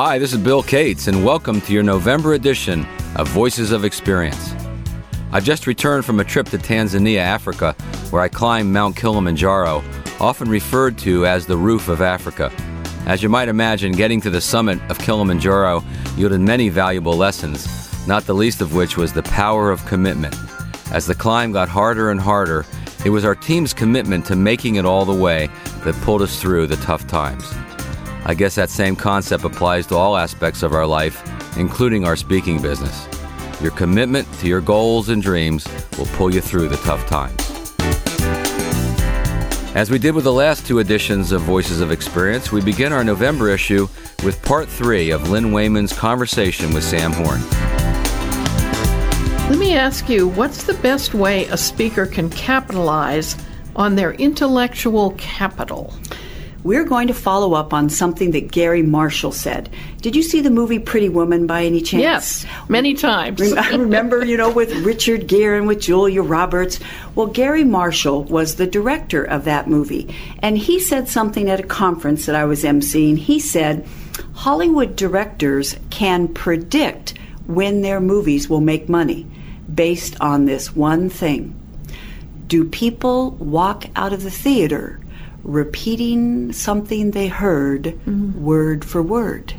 Hi, this is Bill Cates, and welcome to your November edition of Voices of Experience. I've just returned from a trip to Tanzania, Africa, where I climbed Mount Kilimanjaro, often referred to as the roof of Africa. As you might imagine, getting to the summit of Kilimanjaro yielded many valuable lessons, not the least of which was the power of commitment. As the climb got harder and harder, it was our team's commitment to making it all the way that pulled us through the tough times. I guess that same concept applies to all aspects of our life, including our speaking business. Your commitment to your goals and dreams will pull you through the tough times. As we did with the last two editions of Voices of Experience, we begin our November issue with part three of Lynn Wayman's conversation with Sam Horn. Let me ask you what's the best way a speaker can capitalize on their intellectual capital? We're going to follow up on something that Garry Marshall said. Did you see the movie Pretty Woman by any chance? Yes, many times. I remember, you know, with Richard Gere and with Julia Roberts. Well, Garry Marshall was the director of that movie, and he said something at a conference that I was emceeing. He said, Hollywood directors can predict when their movies will make money based on this one thing. Do people walk out of the theater repeating something they heard mm-hmm. word for word.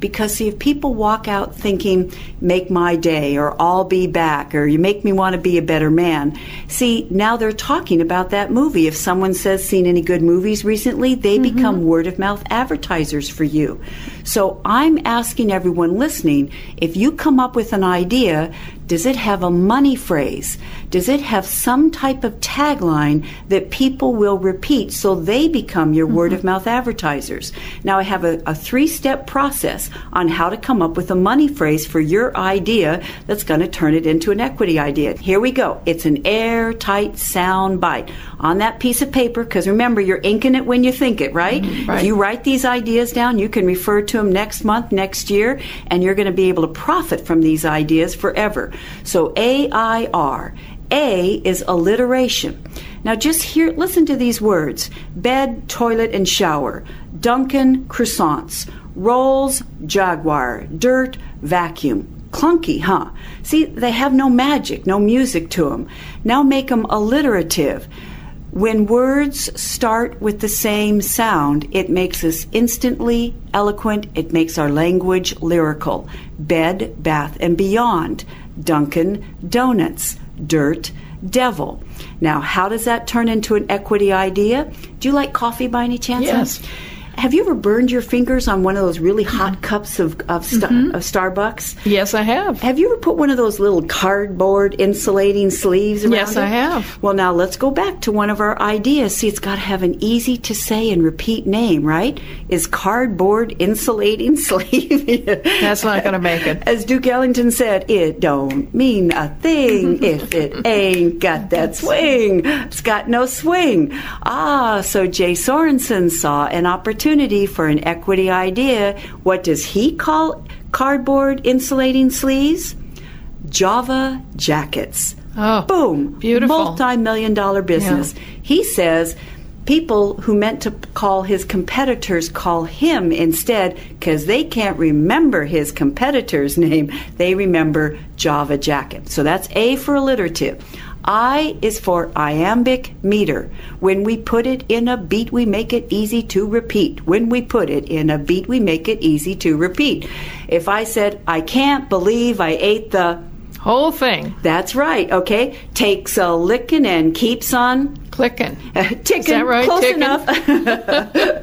Because, see, if people walk out thinking, make my day, or I'll be back, or you make me want to be a better man, see, now they're talking about that movie. If someone says, seen any good movies recently, they mm-hmm. become word of mouth advertisers for you. So I'm asking everyone listening if you come up with an idea, does it have a money phrase? Does it have some type of tagline that people will repeat so they become your mm-hmm. word of mouth advertisers? Now, I have a, a three step process on how to come up with a money phrase for your idea that's going to turn it into an equity idea. Here we go. It's an airtight sound bite on that piece of paper because remember, you're inking it when you think it, right? Mm-hmm. right? If you write these ideas down, you can refer to them next month, next year, and you're going to be able to profit from these ideas forever. So AIR. A is alliteration. Now just hear, listen to these words bed, toilet, and shower, Dunkin' croissants, rolls, jaguar, dirt, vacuum. Clunky, huh? See, they have no magic, no music to them. Now make them alliterative. When words start with the same sound, it makes us instantly eloquent. It makes our language lyrical. Bed, bath, and beyond. Dunkin' Donuts. Dirt, devil. Now, how does that turn into an equity idea? Do you like coffee by any chance? Yes. Have you ever burned your fingers on one of those really hot mm-hmm. cups of of, mm-hmm. of, Starbucks? Yes, I have. Have you ever put one of those little cardboard insulating sleeves around Yes, it? I have. Well, now let's go back to one of our ideas. See, it's got to have an easy to say and repeat name, right? Is cardboard insulating sleeve? That's not going to make it. As Duke Ellington said, it don't mean a thing if it ain't got that swing. It's got no swing. Ah, so Jay Sorensen saw an opportunity opportunity for an equity idea. What does he call cardboard insulating sleeves? Java jackets. Oh, boom! Beautiful. Multi million dollar business. Yeah. He says people who meant to call his competitors call him instead because they can't remember his competitor's name. They remember Java jacket. So that's A for alliterative. I is for iambic meter. When we put it in a beat, we make it easy to repeat. When we put it in a beat, we make it easy to repeat. If I said, I can't believe I ate the whole thing. That's right, okay? Takes a licking and keeps on clicking. Ticking. Is that right? Close enough.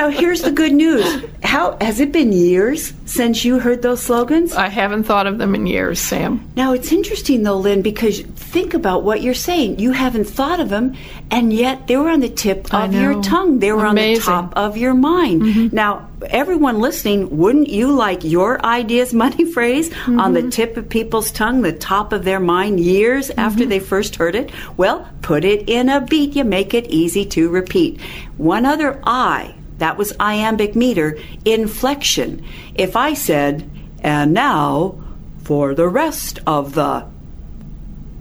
now, here's the good news. How has it been years since you heard those slogans? I haven't thought of them in years, Sam. Now, it's interesting though, Lynn, because think about what you're saying. You haven't thought of them, and yet they were on the tip of your tongue. They were Amazing. on the top of your mind. Mm-hmm. Now, everyone listening, wouldn't you like your ideas money phrase mm-hmm. on the mm-hmm. tip of people's tongue, the top of their mind years mm-hmm. after they first heard it? Well, put it in a beat. You make it easy to repeat. One other I that was iambic meter, inflection. If I said, and now for the rest of the.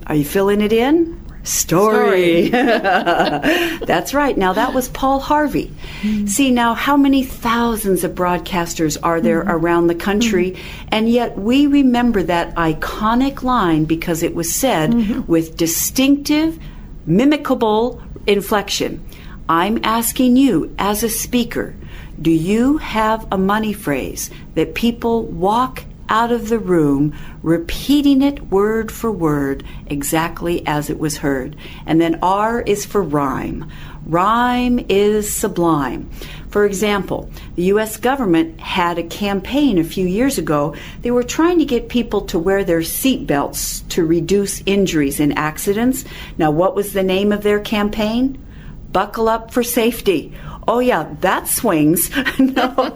Are you filling it in? story. story. That's right. Now, that was Paul Harvey. Mm-hmm. See, now, how many thousands of broadcasters are there mm-hmm. around the country? Mm-hmm. And yet, we remember that iconic line because it was said mm-hmm. with distinctive, mimicable inflection. I'm asking you, as a speaker, do you have a money phrase that people walk out of the room, repeating it word for word exactly as it was heard. And then R is for rhyme. Rhyme is sublime. For example, the U.S. government had a campaign a few years ago. They were trying to get people to wear their seatbelts to reduce injuries in accidents. Now, what was the name of their campaign? Buckle up for safety Oh, yeah, that swings. no.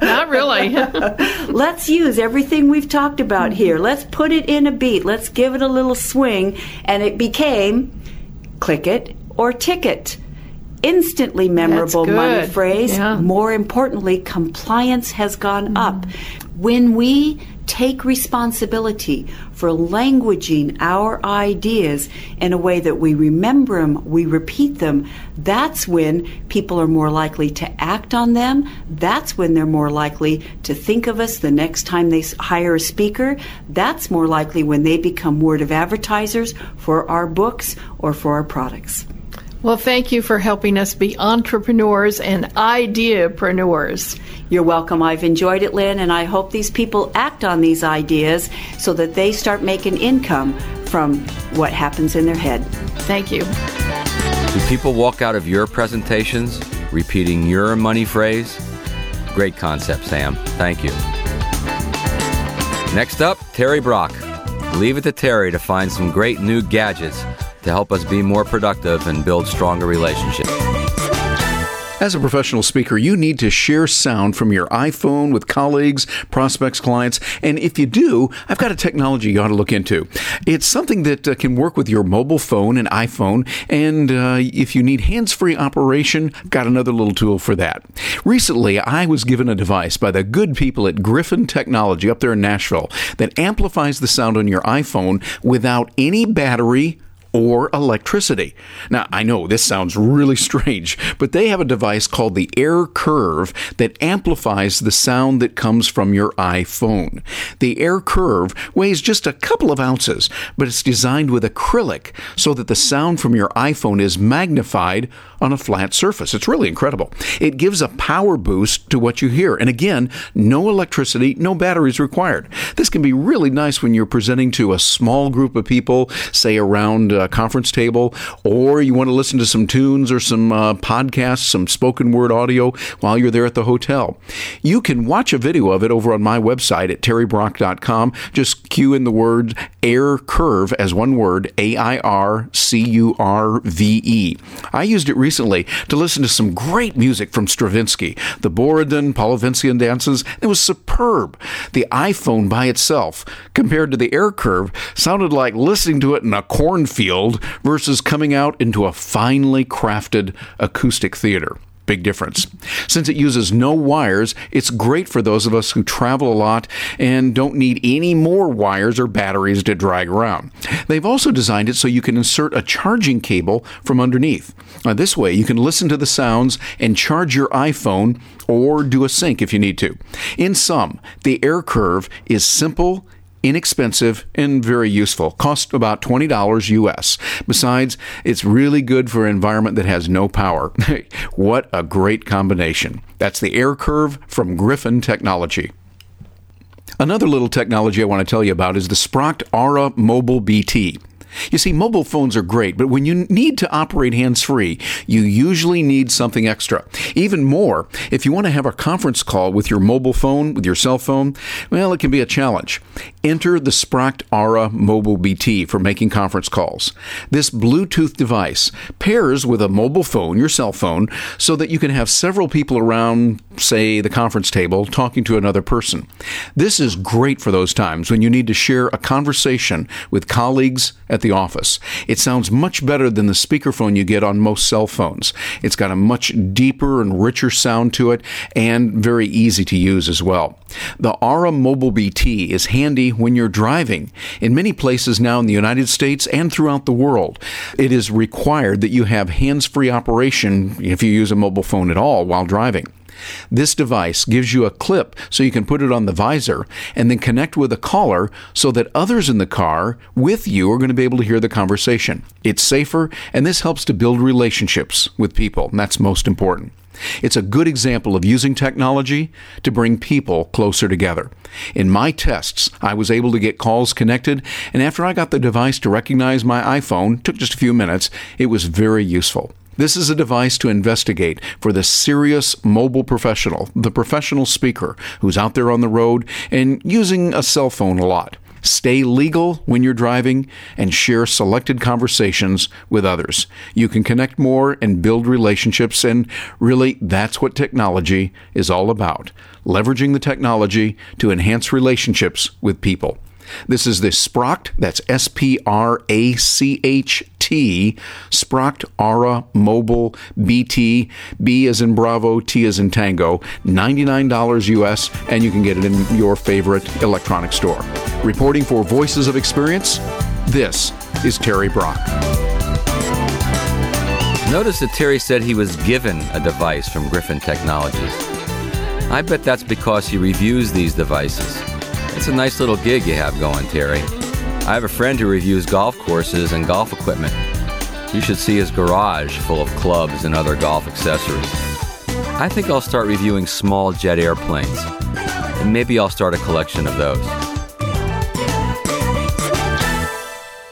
Not really. Let's use everything we've talked about mm-hmm. here. Let's put it in a beat. Let's give it a little swing. And it became click it or ticket instantly memorable money phrase. Yeah. More importantly, compliance has gone mm. up. When we take responsibility for languaging our ideas in a way that we remember them, we repeat them, that's when people are more likely to act on them. That's when they're more likely to think of us the next time they hire a speaker. That's more likely when they become word of advertisers for our books or for our products. Well, thank you for helping us be entrepreneurs and ideapreneurs. You're welcome. I've enjoyed it, Lynn, and I hope these people act on these ideas so that they start making income from what happens in their head. Thank you. Do people walk out of your presentations repeating your money phrase? Great concept, Sam. Thank you. Next up, Terry Brock. Leave it to Terry to find some great new gadgets to help us be more productive and build stronger relationships. As a professional speaker, you need to share sound from your iPhone with colleagues, prospects, clients. And if you do, I've got a technology you ought to look into. It's something that uh, can work with your mobile phone and iPhone. And uh, if you need hands free operation, I've got another little tool for that. Recently, I was given a device by the good people at Griffin Technology up there in Nashville that amplifies the sound on your iPhone without any battery or electricity. Now, I know this sounds really strange, but they have a device called the Air Curve that amplifies the sound that comes from your iPhone. The Air Curve weighs just a couple of ounces, but it's designed with acrylic so that the sound from your iPhone is magnified on a flat surface. It's really incredible. It gives a power boost to what you hear. And again, no electricity, no batteries required. This can be really nice when you're presenting to a small group of people, say around a conference table, or you want to listen to some tunes or some uh, podcasts, some spoken word audio while you're there at the hotel. You can watch a video of it over on my website at terrybrock.com. Just cue in the word air curve as one word, A I R C U R V E. I used it recently recently to listen to some great music from Stravinsky. The Borodin, Polovtsian dances, it was superb. The iPhone by itself, compared to the air curve, sounded like listening to it in a cornfield versus coming out into a finely crafted acoustic theater. Big difference. Since it uses no wires, it's great for those of us who travel a lot and don't need any more wires or batteries to drag around. They've also designed it so you can insert a charging cable from underneath. Now, this way, you can listen to the sounds and charge your iPhone or do a sync if you need to. In sum, the Air Curve is simple inexpensive and very useful. Cost about $20 US. Besides, it's really good for an environment that has no power. what a great combination. That's the air curve from Griffin Technology. Another little technology I want to tell you about is the Spracht Aura Mobile BT. You see, mobile phones are great, but when you need to operate hands free, you usually need something extra. Even more, if you want to have a conference call with your mobile phone, with your cell phone, well, it can be a challenge. Enter the Spracht Aura Mobile BT for making conference calls. This Bluetooth device pairs with a mobile phone, your cell phone, so that you can have several people around, say, the conference table talking to another person. This is great for those times when you need to share a conversation with colleagues at the office. It sounds much better than the speakerphone you get on most cell phones. It's got a much deeper and richer sound to it and very easy to use as well. The Aura Mobile BT is handy when you're driving. In many places now in the United States and throughout the world, it is required that you have hands free operation if you use a mobile phone at all while driving. This device gives you a clip so you can put it on the visor and then connect with a caller so that others in the car with you are going to be able to hear the conversation. It's safer, and this helps to build relationships with people, and that's most important. It's a good example of using technology to bring people closer together. In my tests, I was able to get calls connected, and after I got the device to recognize my iPhone, took just a few minutes, it was very useful. This is a device to investigate for the serious mobile professional, the professional speaker who's out there on the road and using a cell phone a lot. Stay legal when you're driving and share selected conversations with others. You can connect more and build relationships, and really, that's what technology is all about leveraging the technology to enhance relationships with people. This is the Spracht, that's S P R A C H T, Spracht Aura Mobile BT, B as in Bravo, T as in Tango, $99 US, and you can get it in your favorite electronic store. Reporting for Voices of Experience, this is Terry Brock. Notice that Terry said he was given a device from Griffin Technologies. I bet that's because he reviews these devices. It's a nice little gig you have going, Terry. I have a friend who reviews golf courses and golf equipment. You should see his garage full of clubs and other golf accessories. I think I'll start reviewing small jet airplanes, and maybe I'll start a collection of those.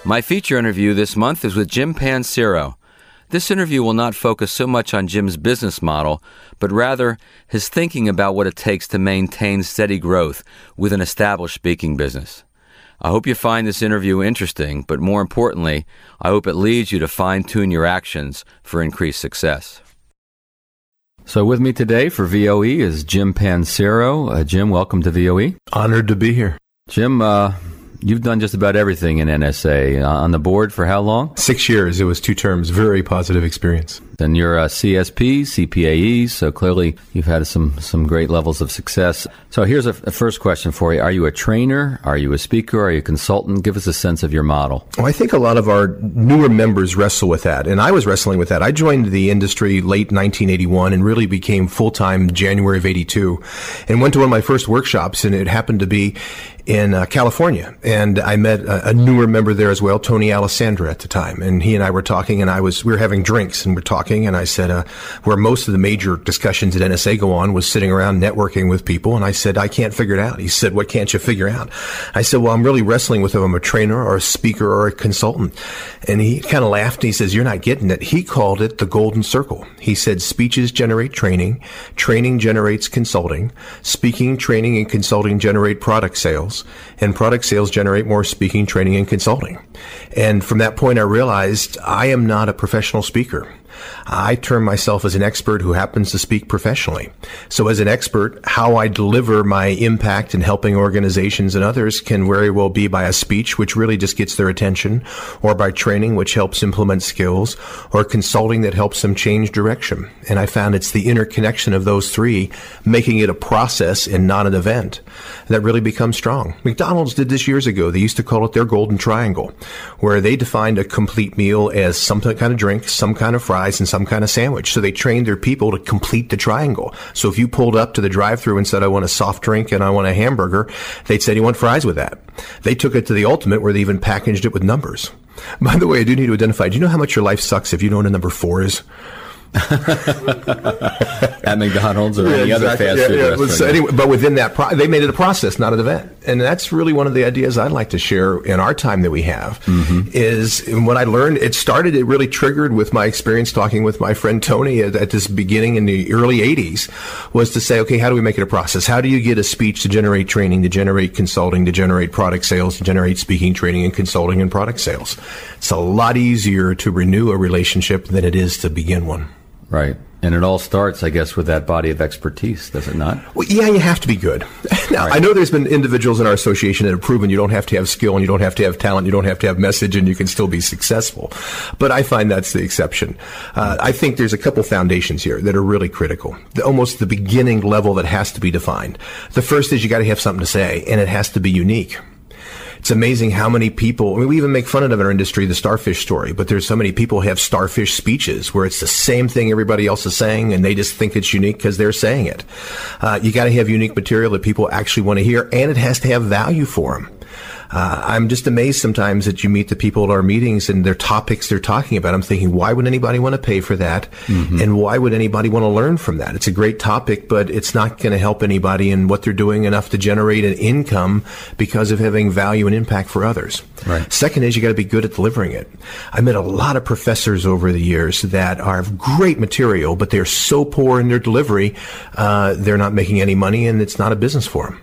My feature interview this month is with Jim Pancero. This interview will not focus so much on Jim's business model, but rather his thinking about what it takes to maintain steady growth with an established speaking business. I hope you find this interview interesting, but more importantly, I hope it leads you to fine tune your actions for increased success. So, with me today for VOE is Jim Pancero. Uh, Jim, welcome to VOE. Honored to be here. Jim, uh, You've done just about everything in NSA. Uh, on the board for how long? Six years. It was two terms. Very positive experience. Then you're a CSP, CPAE, so clearly you've had some, some great levels of success. So here's a, a, first question for you. Are you a trainer? Are you a speaker? Are you a consultant? Give us a sense of your model. Well, I think a lot of our newer members wrestle with that, and I was wrestling with that. I joined the industry late 1981 and really became full-time January of 82 and went to one of my first workshops, and it happened to be in uh, California, and I met a, a, newer member there as well, Tony Alessandra at the time, and he and I were talking, and I was we were having drinks and we're talking, and I said uh, where most of the major discussions at NSA go on was sitting around networking with people, and I said I can't figure it out. He said, "What can't you figure out?" I said, "Well, I'm really wrestling with if I'm a trainer or a speaker or a consultant," and he kind of laughed and he says, "You're not getting it." He called it the golden circle. He said, "Speeches generate training, training generates consulting, speaking, training, and consulting generate product sales." sales, and product sales generate more speaking, training, and consulting. And from that point, I realized I am not a professional speaker. I term myself as an expert who happens to speak professionally. So as an expert, how I deliver my impact in helping organizations and others can very well be by a speech, which really just gets their attention, or by training, which helps implement skills, or consulting that helps them change direction. And I found it's the interconnection of those three, making it a process and not an event, that really becomes strong. McDonald's did this years ago. They used to call it their golden triangle, where they defined a complete meal as some kind of drink, some kind of fries, fries and some kind of sandwich. So they trained their people to complete the triangle. So if you pulled up to the drive-through and said, I want a soft drink and I want a hamburger, they'd say, you want fries with that? They took it to the ultimate where they even packaged it with numbers. By the way, I do need to identify, do you know how much your life sucks if you don't know what a number four is? at McDonald's or yeah, any exactly. other fast food yeah, restaurant. So anyway, but within that, pro- they made it a process, not an event, and that's really one of the ideas I'd like to share in our time that we have. Mm-hmm. Is what I learned. It started. It really triggered with my experience talking with my friend Tony at, at this beginning in the early '80s, was to say, okay, how do we make it a process? How do you get a speech to generate training, to generate consulting, to generate product sales, to generate speaking, training, and consulting and product sales? It's a lot easier to renew a relationship than it is to begin one. Right. And it all starts, I guess, with that body of expertise, does it not? Well, yeah, you have to be good. Now, Right. I know there's been individuals in our association that have proven you don't have to have skill and you don't have to have talent, you don't have to have message, and you can still be successful. But I find that's the exception. Uh, I think there's a couple foundations here that are really critical. The, almost the beginning level that has to be defined. The first is you got to have something to say, and it has to be unique. It's amazing how many people, I mean, we even make fun of in our industry, the starfish story, but there's so many people have starfish speeches where it's the same thing everybody else is saying and they just think it's unique because they're saying it. Uh, you got to have unique material that people actually want to hear and it has to have value for them. Uh, I'm just amazed sometimes that you meet the people at our meetings and their topics they're talking about. I'm thinking, why would anybody want to pay for that? And why would anybody want to learn from that? It's a great topic, but it's not going to help anybody in what they're doing enough to generate an income because of having value and impact for others. Right. Second is you got to be good at delivering it. I met a lot of professors over the years that are great material, but they're so poor in their delivery, uh, they're not making any money and it's not a business for them.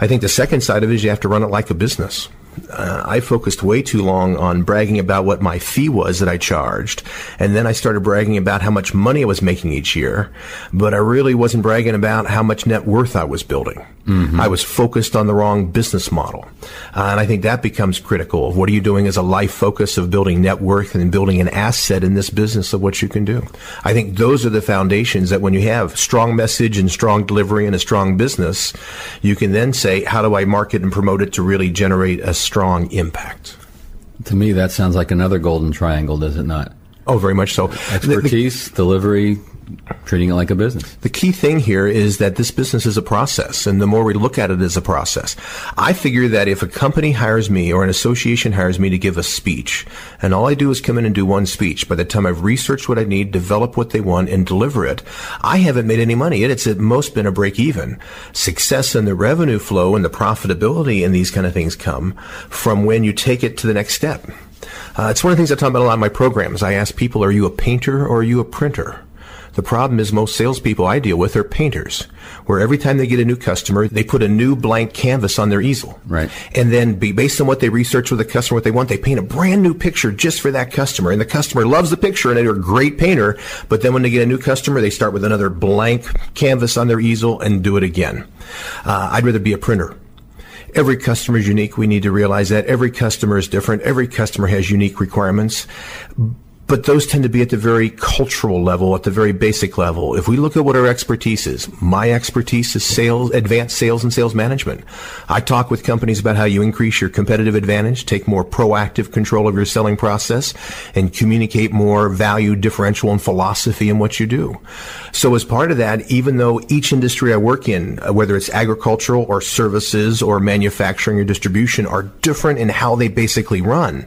I think the second side of it is you have to run it like a business. Uh, I focused way too long on bragging about what my fee was that I charged, and then I started bragging about how much money I was making each year, but I really wasn't bragging about how much net worth I was building. I was focused on the wrong business model. Uh, and I think that becomes critical of what are you doing as a life focus of building net worth and building an asset in this business of what you can do. I think those are the foundations that when you have strong message and strong delivery and a strong business, you can then say, how do I market and promote it to really generate a strong impact? To me, that sounds like another golden triangle, does it not? Oh, very much so. The- the- Expertise, delivery, treating it like a business. The key thing here is that this business is a process, and the more we look at it as a process, I figure that if a company hires me or an association hires me to give a speech, and all I do is come in and do one speech, by the time I've researched what I need, develop what they want, and deliver it, I haven't made any money. It's at most been a break even. Success and the revenue flow and the profitability and these kind of things come from when you take it to the next step. Uh, it's one of the things I talk about a lot in my programs. I ask people, are you a painter or are you a printer? The problem is most salespeople I deal with are painters, where every time they get a new customer, they put a new blank canvas on their easel. Right. And then be, based on what they research with the customer, what they want, they paint a brand new picture just for that customer. And the customer loves the picture and they're a great painter. But then when they get a new customer, they start with another blank canvas on their easel and do it again. Uh, I'd rather be a printer. Every customer is unique. We need to realize that every customer is different. Every customer has unique requirements. But those tend to be at the very cultural level, at the very basic level. If we look at what our expertise is, my expertise is sales, advanced sales and sales management. I talk with companies about how you increase your competitive advantage, take more proactive control of your selling process, and communicate more value, differential, and philosophy in what you do. So as part of that, even though each industry I work in, uh, whether it's agricultural or services or manufacturing or distribution, are different in how they basically run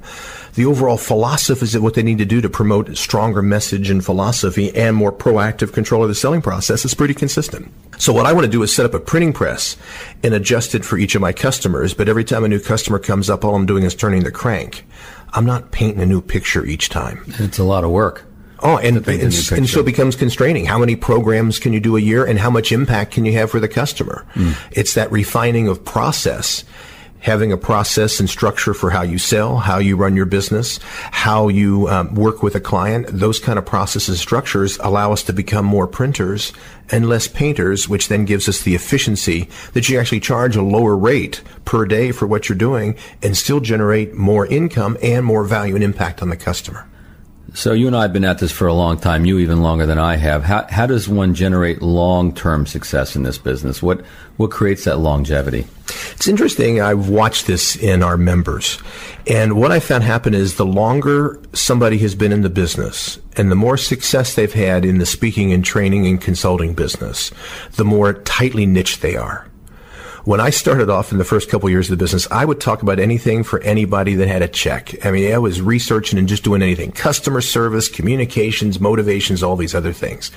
the overall philosophy is what they need to do to promote a stronger message and philosophy and more proactive control of the selling process is pretty consistent. So what I want to do is set up a printing press and adjust it for each of my customers. But every time a new customer comes up, all I'm doing is turning the crank. I'm not painting a new picture each time. It's a lot of work. Oh, and, and, and so it becomes constraining. How many programs can you do a year and how much impact can you have for the customer? Hmm. It's that refining of process. Having a process and structure for how you sell, how you run your business, how you um, work with a client, those kind of processes and structures allow us to become more printers and less painters, which then gives us the efficiency that you actually charge a lower rate per day for what you're doing and still generate more income and more value and impact on the customer. So you and I have been at this for a long time. You even longer than I have. How how does one generate long term success in this business? What what creates that longevity? It's interesting. I've watched this in our members. And what I found happen is the longer somebody has been in the business and the more success they've had in the speaking and training and consulting business, the more tightly niched they are. When I started off in the first couple years of the business, I would talk about anything for anybody that had a check. I mean, I was researching and just doing anything. Customer service, communications, motivations, all these other things.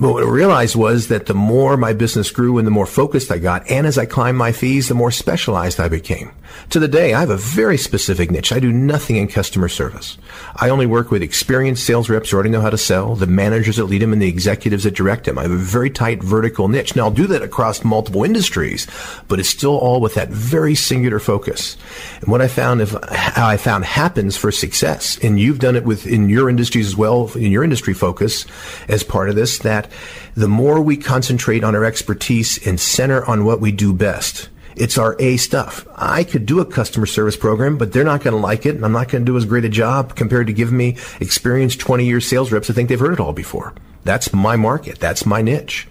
But what I realized was that the more my business grew and the more focused I got, and as I climbed my fees, the more specialized I became. To the day, I have a very specific niche. I do nothing in customer service. I only work with experienced sales reps who already know how to sell, the managers that lead them, and the executives that direct them. I have a very tight vertical niche. Now, I'll do that across multiple industries, but it's still all with that very singular focus. And what I found, if how I found happens for success, and you've done it with in your industries as well, in your industry focus, as part of this, that the more we concentrate on our expertise and center on what we do best it's our A stuff. I could do a customer service program, but they're not going to like it, and I'm not going to do as great a job compared to giving me experienced 20 year sales reps that think they've heard it all before. That's my market. That's my niche.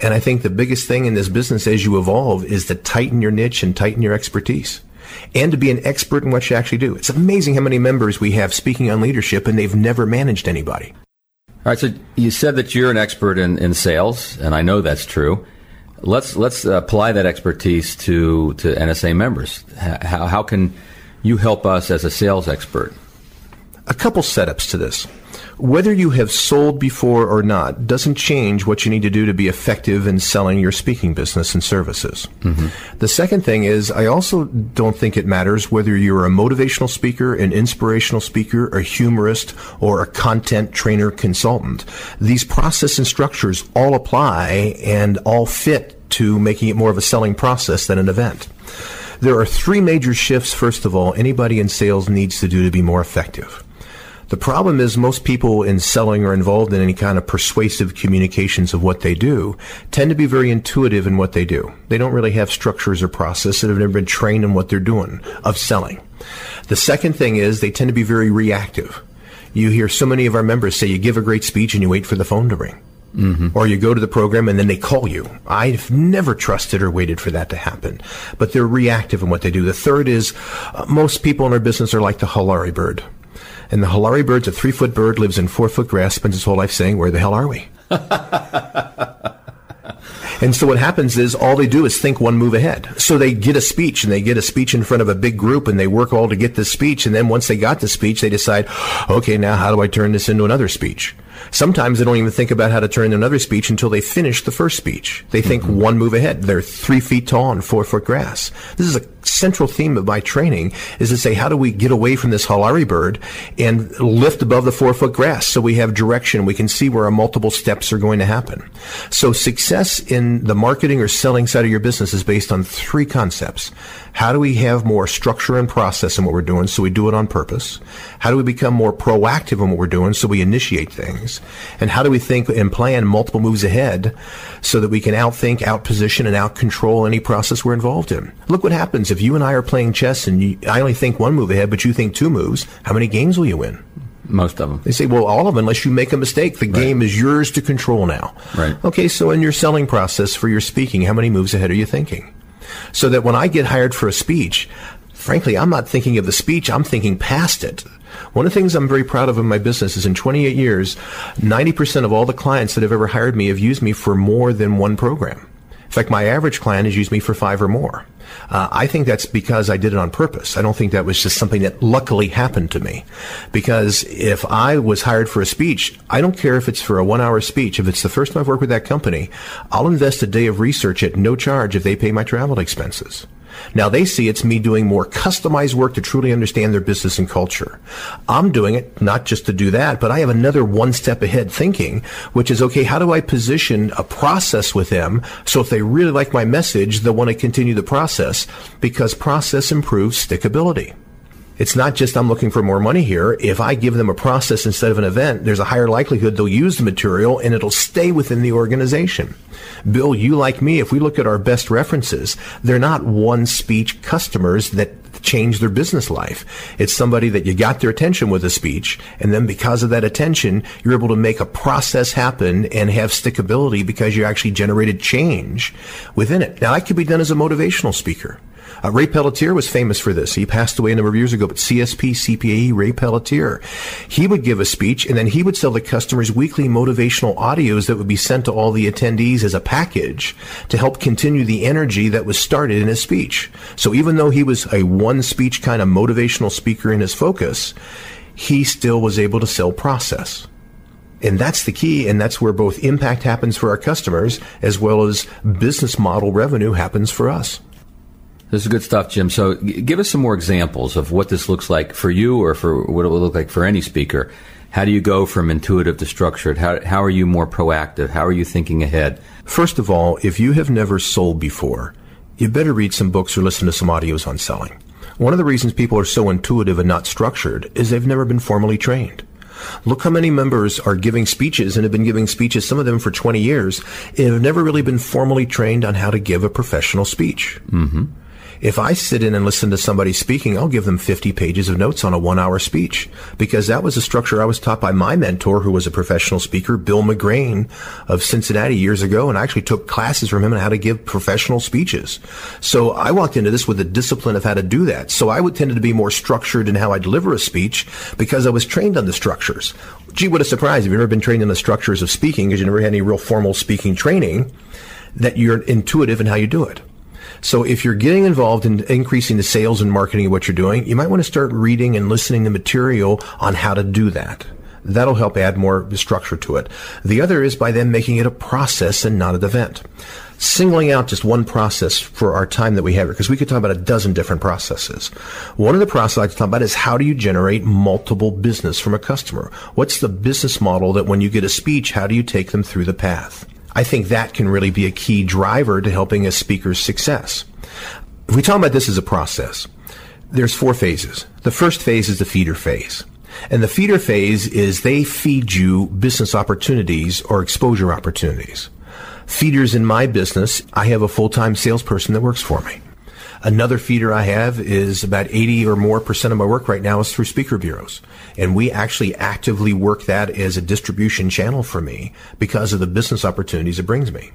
And I think the biggest thing in this business as you evolve is to tighten your niche and tighten your expertise and to be an expert in what you actually do. It's amazing how many members we have speaking on leadership and they've never managed anybody. All right, so you said that you're an expert in, in sales, and I know that's true. Let's let's apply that expertise to to NSA members. How how can you help us as a sales expert? A couple setups to this. Whether you have sold before or not doesn't change what you need to do to be effective in selling your speaking business and services. Mm-hmm. The second thing is, I also don't think it matters whether you're a motivational speaker, an inspirational speaker, a humorist, or a content trainer consultant. These process and structures all apply and all fit to making it more of a selling process than an event. There are three major shifts, first of all, anybody in sales needs to do to be more effective. The problem is most people in selling or involved in any kind of persuasive communications of what they do tend to be very intuitive in what they do. They don't really have structures or process and have never been trained in what they're doing of selling. The second thing is they tend to be very reactive. You hear so many of our members say you give a great speech and you wait for the phone to ring. Mm-hmm. Or you go to the program and then they call you. I've never trusted or waited for that to happen. But they're reactive in what they do. The third is uh, most people in our business are like the Hulari bird. And the Hilari bird's a three foot bird, lives in four foot grass, spends his whole life saying, Where the hell are we? and so what happens is all they do is think one move ahead. So they get a speech and they get a speech in front of a big group and they work all to get this speech. And then once they got the speech, they decide, okay, now how do I turn this into another speech? Sometimes they don't even think about how to turn to another speech until they finish the first speech. They think mm-hmm. one move ahead. They're three feet tall on four foot grass. This is a central theme of my training is to say, how do we get away from this Hulari bird and lift above the four foot grass so we have direction? We can see where our multiple steps are going to happen. So success in the marketing or selling side of your business is based on three concepts. How do we have more structure and process in what we're doing so we do it on purpose? How do we become more proactive in what we're doing so we initiate things? And how do we think and plan multiple moves ahead so that we can outthink, outposition, and outcontrol any process we're involved in? Look what happens if you and I are playing chess and you, I only think one move ahead, but you think two moves. How many games will you win? Most of them. They say, well, all of them, unless you make a mistake. The right. game is yours to control now. Right. Okay, so in your selling process for your speaking, how many moves ahead are you thinking? So that when I get hired for a speech, frankly, I'm not thinking of the speech, I'm thinking past it. One of the things I'm very proud of in my business is in 28 years, 90% of all the clients that have ever hired me have used me for more than one program. In fact, my average client has used me for five or more. Uh, I think that's because I did it on purpose. I don't think that was just something that luckily happened to me. Because if I was hired for a speech, I don't care if it's for a one hour speech. If it's the first time I've worked with that company, I'll invest a day of research at no charge if they pay my travel expenses. Now they see it's me doing more customized work to truly understand their business and culture. I'm doing it not just to do that, but I have another one step ahead thinking, which is, okay, how do I position a process with them so if they really like my message, they'll want to continue the process because process improves stickability. It's not just I'm looking for more money here. If I give them a process instead of an event, there's a higher likelihood they'll use the material and it'll stay within the organization. Bill, you like me, if we look at our best references, they're not one speech customers that change their business life. It's somebody that you got their attention with a speech, and then because of that attention, you're able to make a process happen and have stickability because you actually generated change within it. Now, that could be done as a motivational speaker. Uh, Ray Pelletier was famous for this. He passed away a number of years ago, but CSP, CPAE, Ray Pelletier. he would give a speech and then he would sell the customers weekly motivational audios that would be sent to all the attendees as a package to help continue the energy that was started in his speech. So even though he was a one speech kind of motivational speaker in his focus, he still was able to sell process. And that's the key, and that's where both impact happens for our customers as well as business model revenue happens for us. This is good stuff, Jim. So, g- give us some more examples of what this looks like for you, or for what it would look like for any speaker. How do you go from intuitive to structured? How, how are you more proactive? How are you thinking ahead? First of all, if you have never sold before, you better read some books or listen to some audios on selling. One of the reasons people are so intuitive and not structured is they've never been formally trained. Look how many members are giving speeches and have been giving speeches, some of them for 20 years, and have never really been formally trained on how to give a professional speech. Mm-hmm. If I sit in and listen to somebody speaking, I'll give them 50 pages of notes on a one hour speech because that was a structure I was taught by my mentor who was a professional speaker, Bill McGrane of Cincinnati years ago. And I actually took classes from him on how to give professional speeches. So I walked into this with the discipline of how to do that. So I would tend to be more structured in how I deliver a speech because I was trained on the structures. Gee, what a surprise. If you've never been trained in the structures of speaking because you never had any real formal speaking training, that you're intuitive in how you do it. So if you're getting involved in increasing the sales and marketing of what you're doing, you might want to start reading and listening to material on how to do that. That'll help add more structure to it. The other is by then making it a process and not an event. Singling out just one process for our time that we have here, because we could talk about a dozen different processes. One of the processes I like to talk about is how do you generate multiple business from a customer? What's the business model that when you get a speech, how do you take them through the path? I think that can really be a key driver to helping a speaker's success. If we talk about this as a process, there's four phases. The first phase is the feeder phase. And the feeder phase is they feed you business opportunities or exposure opportunities. Feeders in my business, I have a full-time salesperson that works for me. Another feeder I have is about 80 or more percent of my work right now is through speaker bureaus. And we actually actively work that as a distribution channel for me because of the business opportunities it brings me.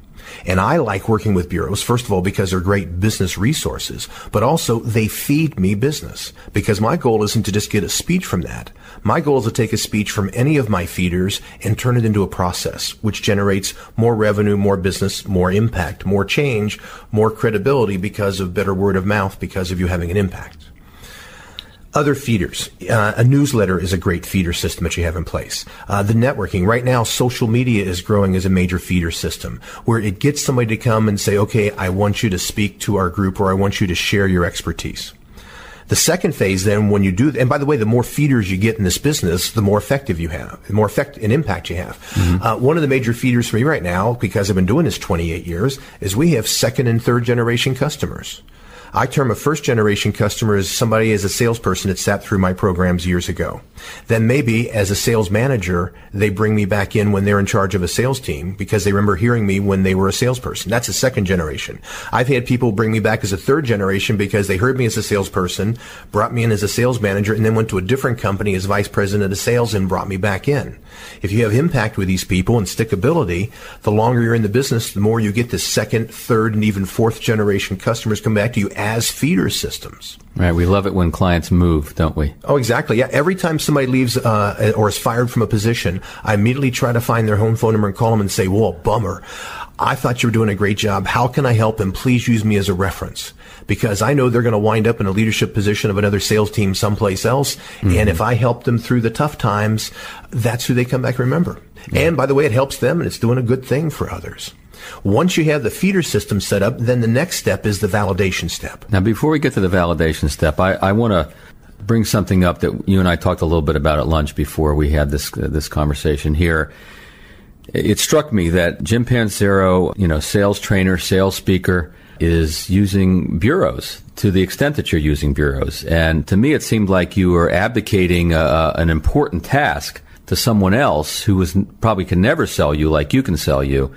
And I like working with bureaus, first of all, because they're great business resources, but also they feed me business because my goal isn't to just get a speech from that. My goal is to take a speech from any of my feeders and turn it into a process, which generates more revenue, more business, more impact, more change, more credibility because of better word of mouth because of you having an impact. Other feeders. Uh, a newsletter is a great feeder system that you have in place. Uh, the networking. Right now, social media is growing as a major feeder system where it gets somebody to come and say, okay, I want you to speak to our group or I want you to share your expertise. The second phase, then, when you do, and by the way, the more feeders you get in this business, the more effective you have, the more effect and impact you have. Mm-hmm. Uh, one of the major feeders for me right now, because I've been doing this 28 years, is we have second and third generation customers. I term a first generation customer as somebody as a salesperson that sat through my programs years ago. Then maybe as a sales manager, they bring me back in when they're in charge of a sales team because they remember hearing me when they were a salesperson. That's a second generation. I've had people bring me back as a third generation because they heard me as a salesperson, brought me in as a sales manager, and then went to a different company as vice president of sales and brought me back in. If you have impact with these people and stickability, the longer you're in the business, the more you get the second, third, and even fourth generation customers come back to you as feeder systems. Right. We love it when clients move, don't we? Oh, exactly. Yeah. Every time somebody leaves uh, or is fired from a position, I immediately try to find their home phone number and call them and say, "Whoa, bummer." I thought you were doing a great job. How can I help? And please use me as a reference because I know they're going to wind up in a leadership position of another sales team someplace else. Mm-hmm. And if I help them through the tough times, that's who they come back remember. Yeah. And by the way, it helps them and it's doing a good thing for others. Once you have the feeder system set up, then the next step is the validation step. Now, before we get to the validation step, I, I want to bring something up that you and I talked a little bit about at lunch before we had this uh, this conversation here. It struck me that Jim Pancero, you know, sales trainer, sales speaker, is using bureaus to the extent that you're using bureaus. And to me, it seemed like you were abdicating an important task to someone else who was probably can never sell you like you can sell you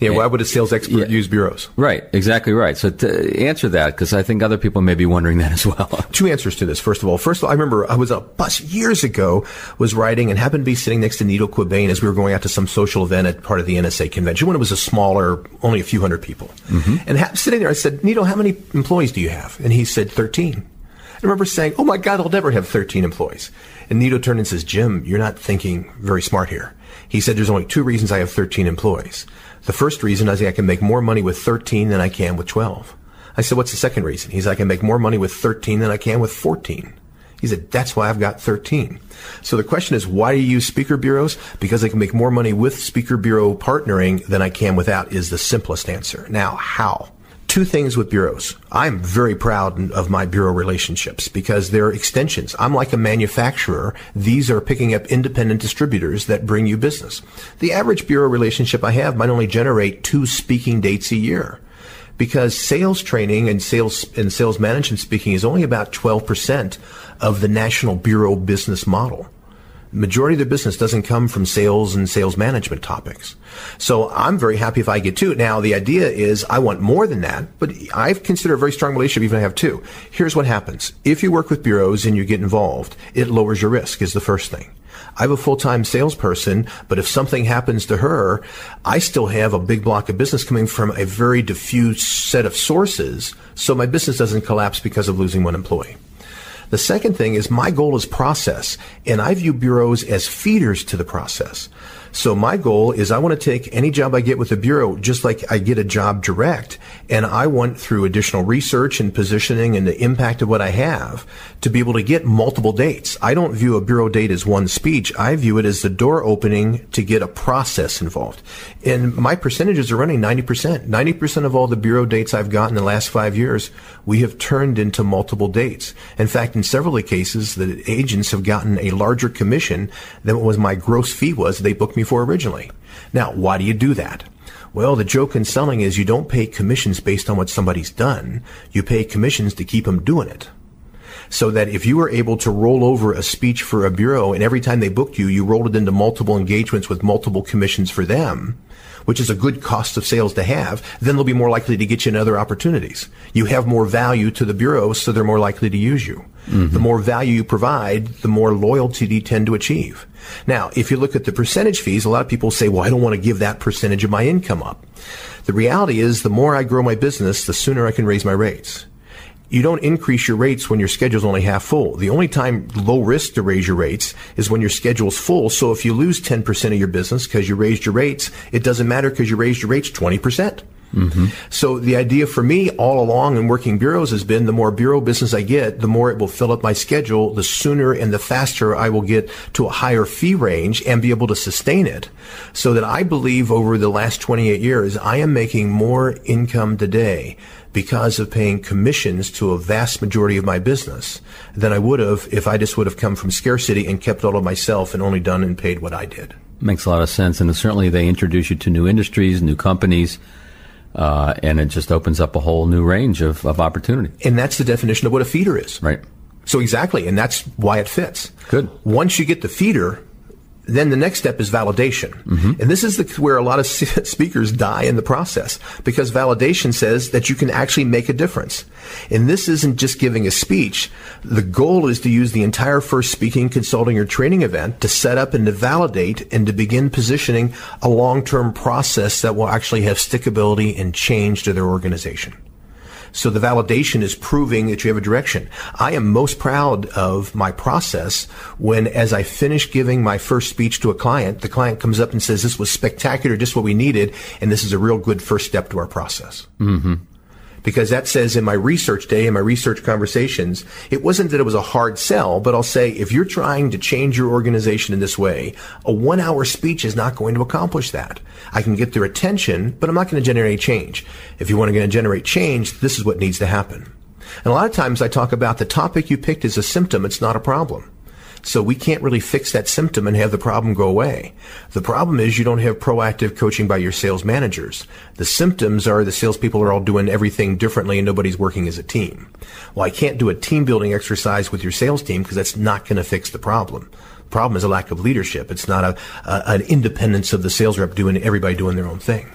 yeah, why would a sales expert yeah, use bureaus? Right, exactly right. So to answer that, because I think other people may be wondering that as well. Two answers to this. First of all, first of all, I remember I was a bus years ago, was riding and happened to be sitting next to Nido Qubein as we were going out to some social event at part of the NSA convention when it was a smaller, only a few hundred people. Mm-hmm. And ha- sitting there, I said, Nido, how many employees do you have? And he said, 13. I remember saying, oh my God, I'll never have 13 employees. And Nido turned and says, Jim, you're not thinking very smart here. He said, there's only two reasons I have 13 employees. The first reason is I can make more money with 13 than I can with 12. I said, what's the second reason? He's, I can make more money with 13 than I can with 14. He said, that's why I've got 13. So the question is, why do you use speaker bureaus? Because I can make more money with speaker bureau partnering than I can without is the simplest answer. Now, how? Two things with bureaus. I'm very proud of my bureau relationships because they're extensions. I'm like a manufacturer. These are picking up independent distributors that bring you business. The average bureau relationship I have might only generate two speaking dates a year because sales training and sales and sales management speaking is only about 12% of the national bureau business model majority of their business doesn't come from sales and sales management topics. So I'm very happy if I get two. Now the idea is I want more than that, but I consider a very strong relationship even if I have two. Here's what happens. If you work with bureaus and you get involved, it lowers your risk is the first thing. I have a full-time salesperson, but if something happens to her, I still have a big block of business coming from a very diffuse set of sources, so my business doesn't collapse because of losing one employee. The second thing is my goal is process, and I view bureaus as feeders to the process. So my goal is I want to take any job I get with a bureau just like I get a job direct. And I want through additional research and positioning and the impact of what I have to be able to get multiple dates. I don't view a bureau date as one speech. I view it as the door opening to get a process involved. And my percentages are running 90%. 90% of all the bureau dates I've gotten in the last five years, we have turned into multiple dates. In fact, in several cases, the agents have gotten a larger commission than what was my gross fee was they booked me for originally. Now, why do you do that? Well, the joke in selling is you don't pay commissions based on what somebody's done. You pay commissions to keep them doing it. So that if you were able to roll over a speech for a bureau and every time they booked you, you rolled it into multiple engagements with multiple commissions for them, which is a good cost of sales to have, then they'll be more likely to get you in other opportunities. You have more value to the bureau, so they're more likely to use you. Mm-hmm. The more value you provide, the more loyalty you tend to achieve. Now, if you look at the percentage fees, a lot of people say, well, I don't want to give that percentage of my income up. The reality is the more I grow my business, the sooner I can raise my rates. You don't increase your rates when your schedule's only half full. The only time low risk to raise your rates is when your schedule's full. So if you lose 10% of your business because you raised your rates, it doesn't matter because you raised your rates 20%. Mm-hmm. So the idea for me all along in working bureaus has been the more bureau business I get, the more it will fill up my schedule, the sooner and the faster I will get to a higher fee range and be able to sustain it. So that I believe over the last 28 years, I am making more income today because of paying commissions to a vast majority of my business than I would have if I just would have come from scarcity and kept all of myself and only done and paid what I did. Makes a lot of sense. And certainly they introduce you to new industries, new companies uh, and it just opens up a whole new range of, of opportunity. And that's the definition of what a feeder is. Right. So exactly, and that's why it fits. Good. Once you get the feeder, then the next step is validation. Mm-hmm. And this is the, where a lot of speakers die in the process because validation says that you can actually make a difference. And this isn't just giving a speech. The goal is to use the entire first speaking, consulting, or training event to set up and to validate and to begin positioning a long-term process that will actually have stickability and change to their organization. So the validation is proving that you have a direction. I am most proud of my process when, as I finish giving my first speech to a client, the client comes up and says, this was spectacular, just what we needed, and this is a real good first step to our process. Mm-hmm because that says in my research day in my research conversations, it wasn't that it was a hard sell, but I'll say if you're trying to change your organization in this way, a one hour speech is not going to accomplish that. I can get their attention, but I'm not going to generate change. If you want to generate change, this is what needs to happen. And a lot of times I talk about the topic you picked is a symptom. It's not a problem. So we can't really fix that symptom and have the problem go away. The problem is you don't have proactive coaching by your sales managers. The symptoms are the salespeople are all doing everything differently and nobody's working as a team. Well, I can't do a team building exercise with your sales team because that's not going to fix the problem. Problem is a lack of leadership. It's not a, a, an independence of the sales rep doing everybody doing their own thing.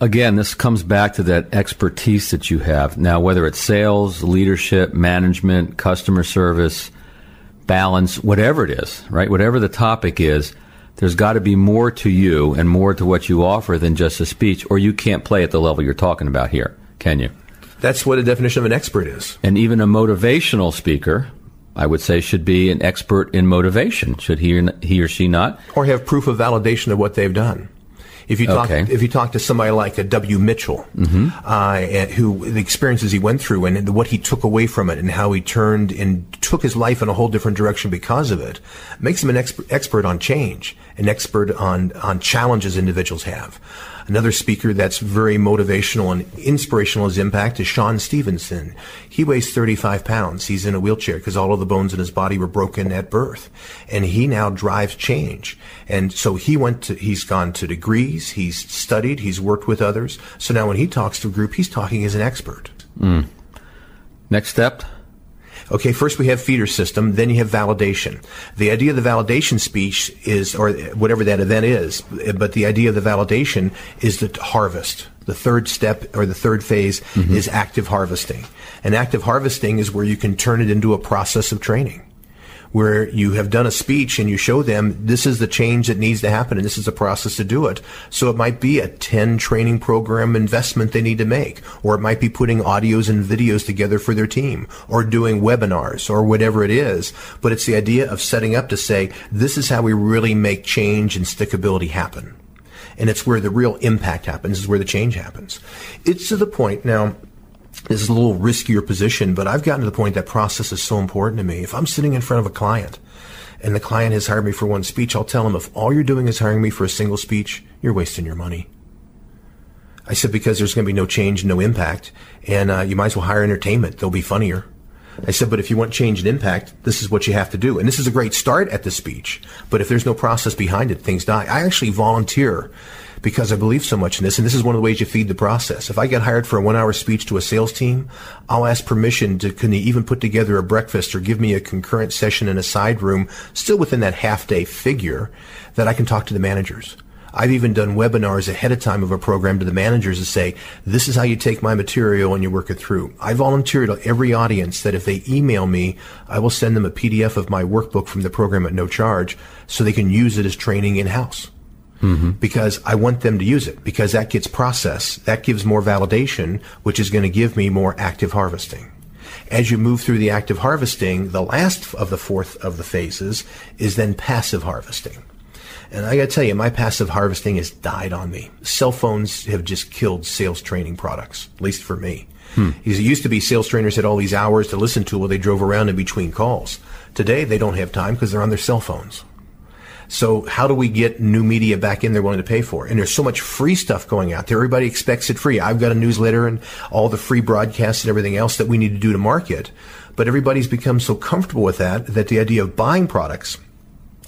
Again, this comes back to that expertise that you have. Now, whether it's sales, leadership, management, customer service, balance, whatever it is, right? Whatever the topic is, there's got to be more to you and more to what you offer than just a speech, or you can't play at the level you're talking about here, can you? That's what a definition of an expert is. And even a motivational speaker, I would say, should be an expert in motivation, should he or, he or she not? Or have proof of validation of what they've done. If you talk, okay. if you talk to somebody like a W. Mitchell, mm-hmm. uh, who the experiences he went through and what he took away from it, and how he turned and took his life in a whole different direction because of it, makes him an expert, expert on change, an expert on on challenges individuals have. Another speaker that's very motivational and inspirational his impact is Sean Stephenson. He weighs 35 pounds. He's in a wheelchair because all of the bones in his body were broken at birth. And he now drives change. And so he went to, he's gone to degrees, he's studied, he's worked with others. So now when he talks to a group, he's talking as an expert. Mm. Next step? Okay, first we have feeder system, then you have validation. The idea of the validation speech is, or whatever that event is, but the idea of the validation is the harvest. The third step or the third phase mm-hmm. is active harvesting. And active harvesting is where you can turn it into a process of training where you have done a speech and you show them this is the change that needs to happen and this is the process to do it. So it might be a 10 training program investment they need to make, or it might be putting audios and videos together for their team, or doing webinars, or whatever it is. But it's the idea of setting up to say, this is how we really make change and stickability happen. And it's where the real impact happens, is where the change happens. It's to the point now, this is a little riskier position, but I've gotten to the point that process is so important to me. If I'm sitting in front of a client and the client has hired me for one speech, I'll tell them if all you're doing is hiring me for a single speech, you're wasting your money. I said because there's going to be no change, no impact, and uh, you might as well hire entertainment. They'll be funnier. I said, but if you want change and impact, this is what you have to do. And this is a great start at the speech. But if there's no process behind it, things die. I actually volunteer because I believe so much in this. And this is one of the ways you feed the process. If I get hired for a one hour speech to a sales team, I'll ask permission to, can they even put together a breakfast or give me a concurrent session in a side room, still within that half day figure that I can talk to the managers. I've even done webinars ahead of time of a program to the managers to say, this is how you take my material and you work it through. I volunteer to every audience that if they email me, I will send them a PDF of my workbook from the program at no charge so they can use it as training in house mm-hmm. because I want them to use it because that gets processed. That gives more validation, which is going to give me more active harvesting. As you move through the active harvesting, the last of the fourth of the phases is then passive harvesting. And I gotta tell you, my passive harvesting has died on me. Cell phones have just killed sales training products, at least for me. Hmm. Because it used to be sales trainers had all these hours to listen to while they drove around in between calls. Today, they don't have time because they're on their cell phones. So how do we get new media back in there willing to pay for? And there's so much free stuff going out there. Everybody expects it free. I've got a newsletter and all the free broadcasts and everything else that we need to do to market. But everybody's become so comfortable with that that the idea of buying products,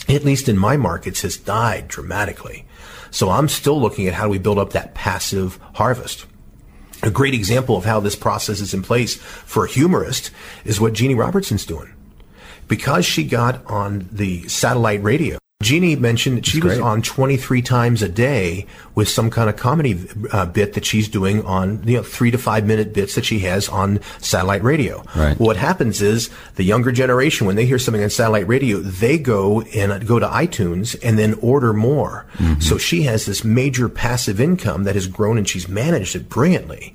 at least in my markets, has died dramatically. So I'm still looking at how do we build up that passive harvest. A great example of how this process is in place for a humorist is what Jeanne Robertson's doing. Because she got on the satellite radio, Jeanne mentioned that she was on 23 times a day with some kind of comedy uh, bit that she's doing on, you know, three to five minute bits that she has on satellite radio. Right. What happens is the younger generation, when they hear something on satellite radio, they go and go to iTunes and then order more. Mm-hmm. So she has this major passive income that has grown and she's managed it brilliantly.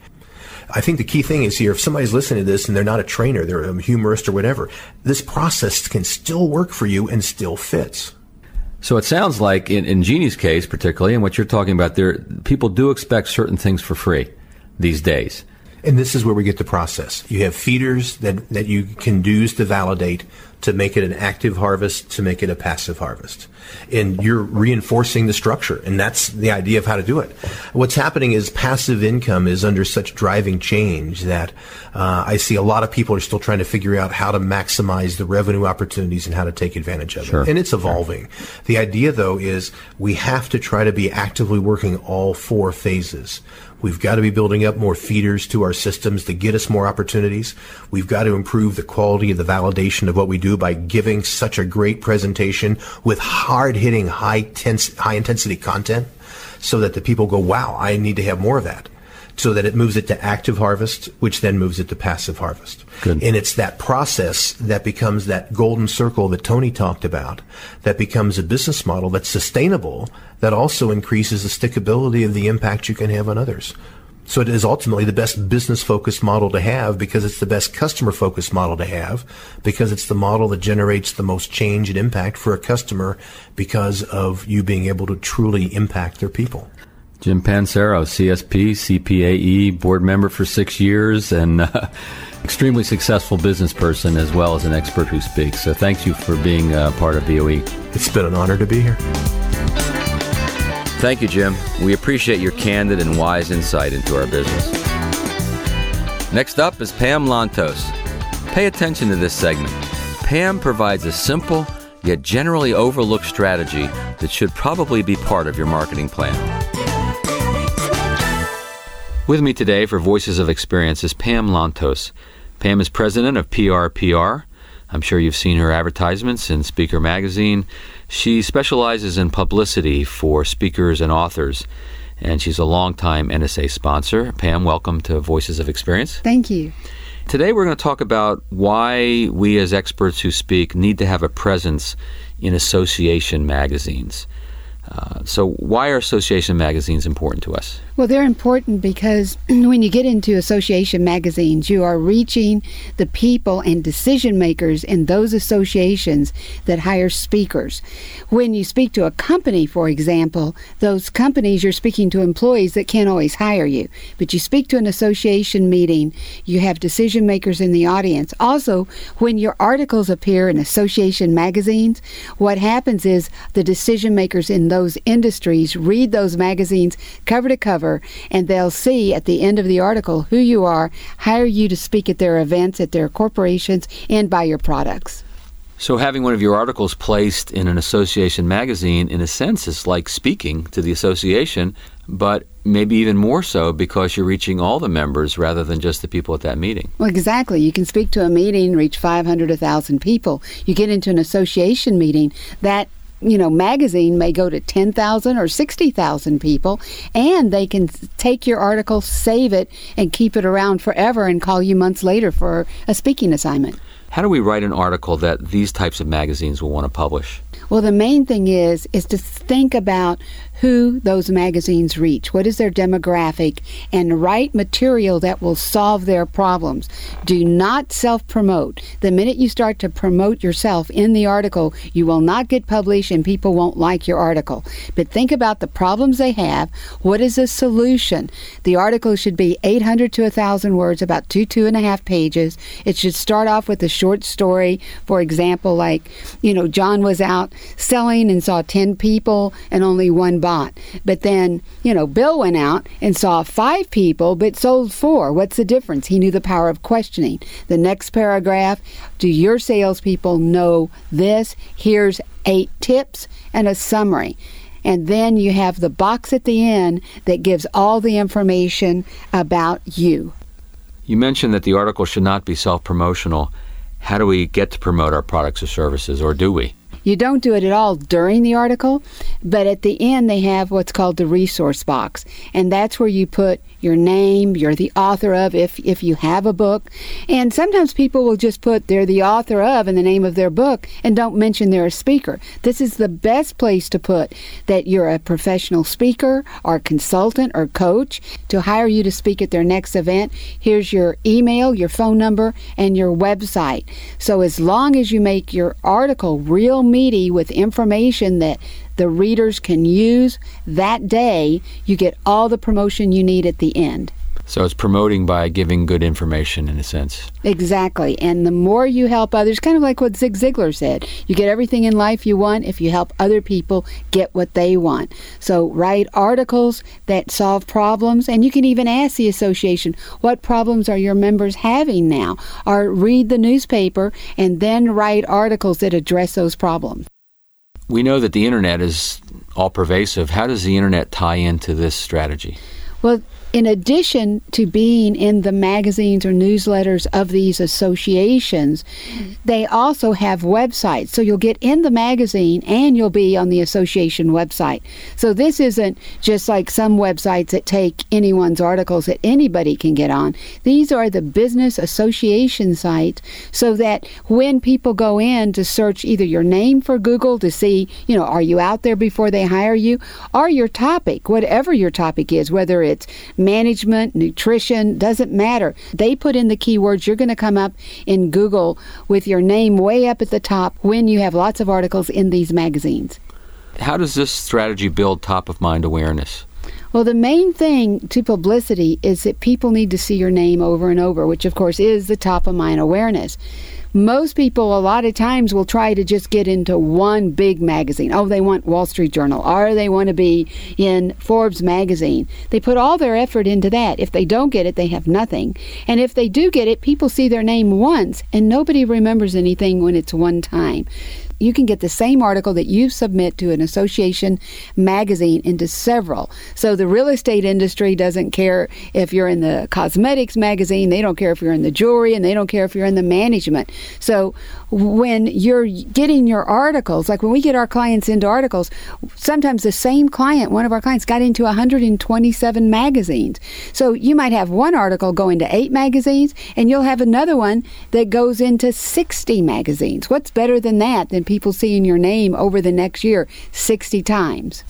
I think the key thing is here, if somebody's listening to this and they're not a trainer, they're a humorist or whatever, this process can still work for you and still fits. So it sounds like in, in Jeanne's case, particularly, and what you're talking about there, people do expect certain things for free these days. And this is where we get the process. You have feeders that, that you can use to validate to make it an active harvest, to make it a passive harvest. And you're reinforcing the structure. And that's the idea of how to do it. What's happening is passive income is under such driving change that uh, I see a lot of people are still trying to figure out how to maximize the revenue opportunities and how to take advantage of sure. it. And it's evolving. Sure. The idea, though, is we have to try to be actively working all four phases. We've got to be building up more feeders to our systems to get us more opportunities. We've got to improve the quality of the validation of what we do by giving such a great presentation with hard hitting, high, tense, high intensity content so that the people go, wow, I need to have more of that so that it moves it to active harvest, which then moves it to passive harvest. Good. And it's that process that becomes that golden circle that Tony talked about, that becomes a business model that's sustainable, that also increases the stickability of the impact you can have on others. So it is ultimately the best business focused model to have because it's the best customer focused model to have because it's the model that generates the most change and impact for a customer because of you being able to truly impact their people. Jim Pancero, CSP, CPAE, board member for six years, and uh, extremely successful business person as well as an expert who speaks. So thank you for being uh, part of VOE. It's been an honor to be here. Thank you, Jim. We appreciate your candid and wise insight into our business. Next up is Pam Lontos. Pay attention to this segment. Pam provides a simple yet generally overlooked strategy that should probably be part of your marketing plan. With me today for Voices of Experience is Pam Lontos. Pam is president of PRPR. I'm sure you've seen her advertisements in Speaker Magazine. She specializes in publicity for speakers and authors, and she's a longtime NSA sponsor. Pam, welcome to Voices of Experience. Thank you. Today, we're going to talk about why we, as experts who speak, need to have a presence in association magazines. Uh, so, why are association magazines important to us? Well, they're important because when you get into association magazines, you are reaching the people and decision makers in those associations that hire speakers. When you speak to a company, for example, those companies you're speaking to employees that can't always hire you. But you speak to an association meeting, you have decision makers in the audience. Also, when your articles appear in association magazines, what happens is the decision makers in those industries read those magazines cover to cover, and they'll see at the end of the article who you are, hire you to speak at their events, at their corporations, and buy your products. So, having one of your articles placed in an association magazine, in a sense, is like speaking to the association, but maybe even more so because you're reaching all the members rather than just the people at that meeting. Well, exactly. You can speak to a meeting, reach 500, 1,000 people. You get into an association meeting, that you know, magazine may go to 10,000 or 60,000 people, and they can take your article, save it, and keep it around forever and call you months later for a speaking assignment. How do we write an article that these types of magazines will want to publish? Well, the main thing is is to think about who those magazines reach, what is their demographic, and write material that will solve their problems. Do not self promote. The minute you start to promote yourself in the article, you will not get published and people won't like your article. But think about the problems they have. What is the solution? The article should be 800 to 1,000 words, about two, two and a half pages. It should start off with a short story. For example, like, you know, John was out selling and saw 10 people and only one buyer. But then, you know, Bill went out and saw five people but sold four. What's the difference? He knew the power of questioning. The next paragraph do your salespeople know this? Here's eight tips and a summary and then you have the box at the end that gives all the information about you. You mentioned that the article should not be self promotional. How do we get to promote our products or services, or do we? You don't do it at all during the article, but at the end they have what's called the resource box, and that's where you put your name, you're the author of if if you have a book. And sometimes people will just put they're the author of in the name of their book and don't mention they're a speaker. This is the best place to put that you're a professional speaker or consultant or coach to hire you to speak at their next event. Here's your email, your phone number, and your website. So as long as you make your article real meaty with information that the readers can use that day, you get all the promotion you need at the end. So it's promoting by giving good information in a sense. Exactly. And the more you help others, kind of like what Zig Ziglar said, you get everything in life you want if you help other people get what they want. So write articles that solve problems, and you can even ask the association, what problems are your members having now? Or read the newspaper and then write articles that address those problems. We know that the internet is all pervasive. How does the internet tie into this strategy? Well, in addition to being in the magazines or newsletters of these associations, they also have websites. So you'll get in the magazine and you'll be on the association website. So this isn't just like some websites that take anyone's articles that anybody can get on. These are the business association sites so that when people go in to search either your name for Google to see, you know, are you out there before they hire you, or your topic, whatever your topic is, whether it's management, nutrition, doesn't matter. They put in the keywords. You're going to come up in Google with your name way up at the top when you have lots of articles in these magazines. How does this strategy build top of mind awareness? Well, the main thing to publicity is that people need to see your name over and over, which of course is the top of mind awareness. Most people a lot of times will try to just get into one big magazine. Oh, they want Wall Street Journal or they want to be in Forbes magazine. They put all their effort into that. If they don't get it, they have nothing. And if they do get it, people see their name once and nobody remembers anything when it's one time you can get the same article that you submit to an association magazine into several. So the real estate industry doesn't care if you're in the cosmetics magazine, they don't care if you're in the jewelry, and they don't care if you're in the management. So when you're getting your articles, like when we get our clients into articles, sometimes the same client, one of our clients, got into 127 magazines. So you might have one article go into eight magazines, and you'll have another one that goes into 60 magazines. What's better than that? Than people seeing your name over the next year 60 times.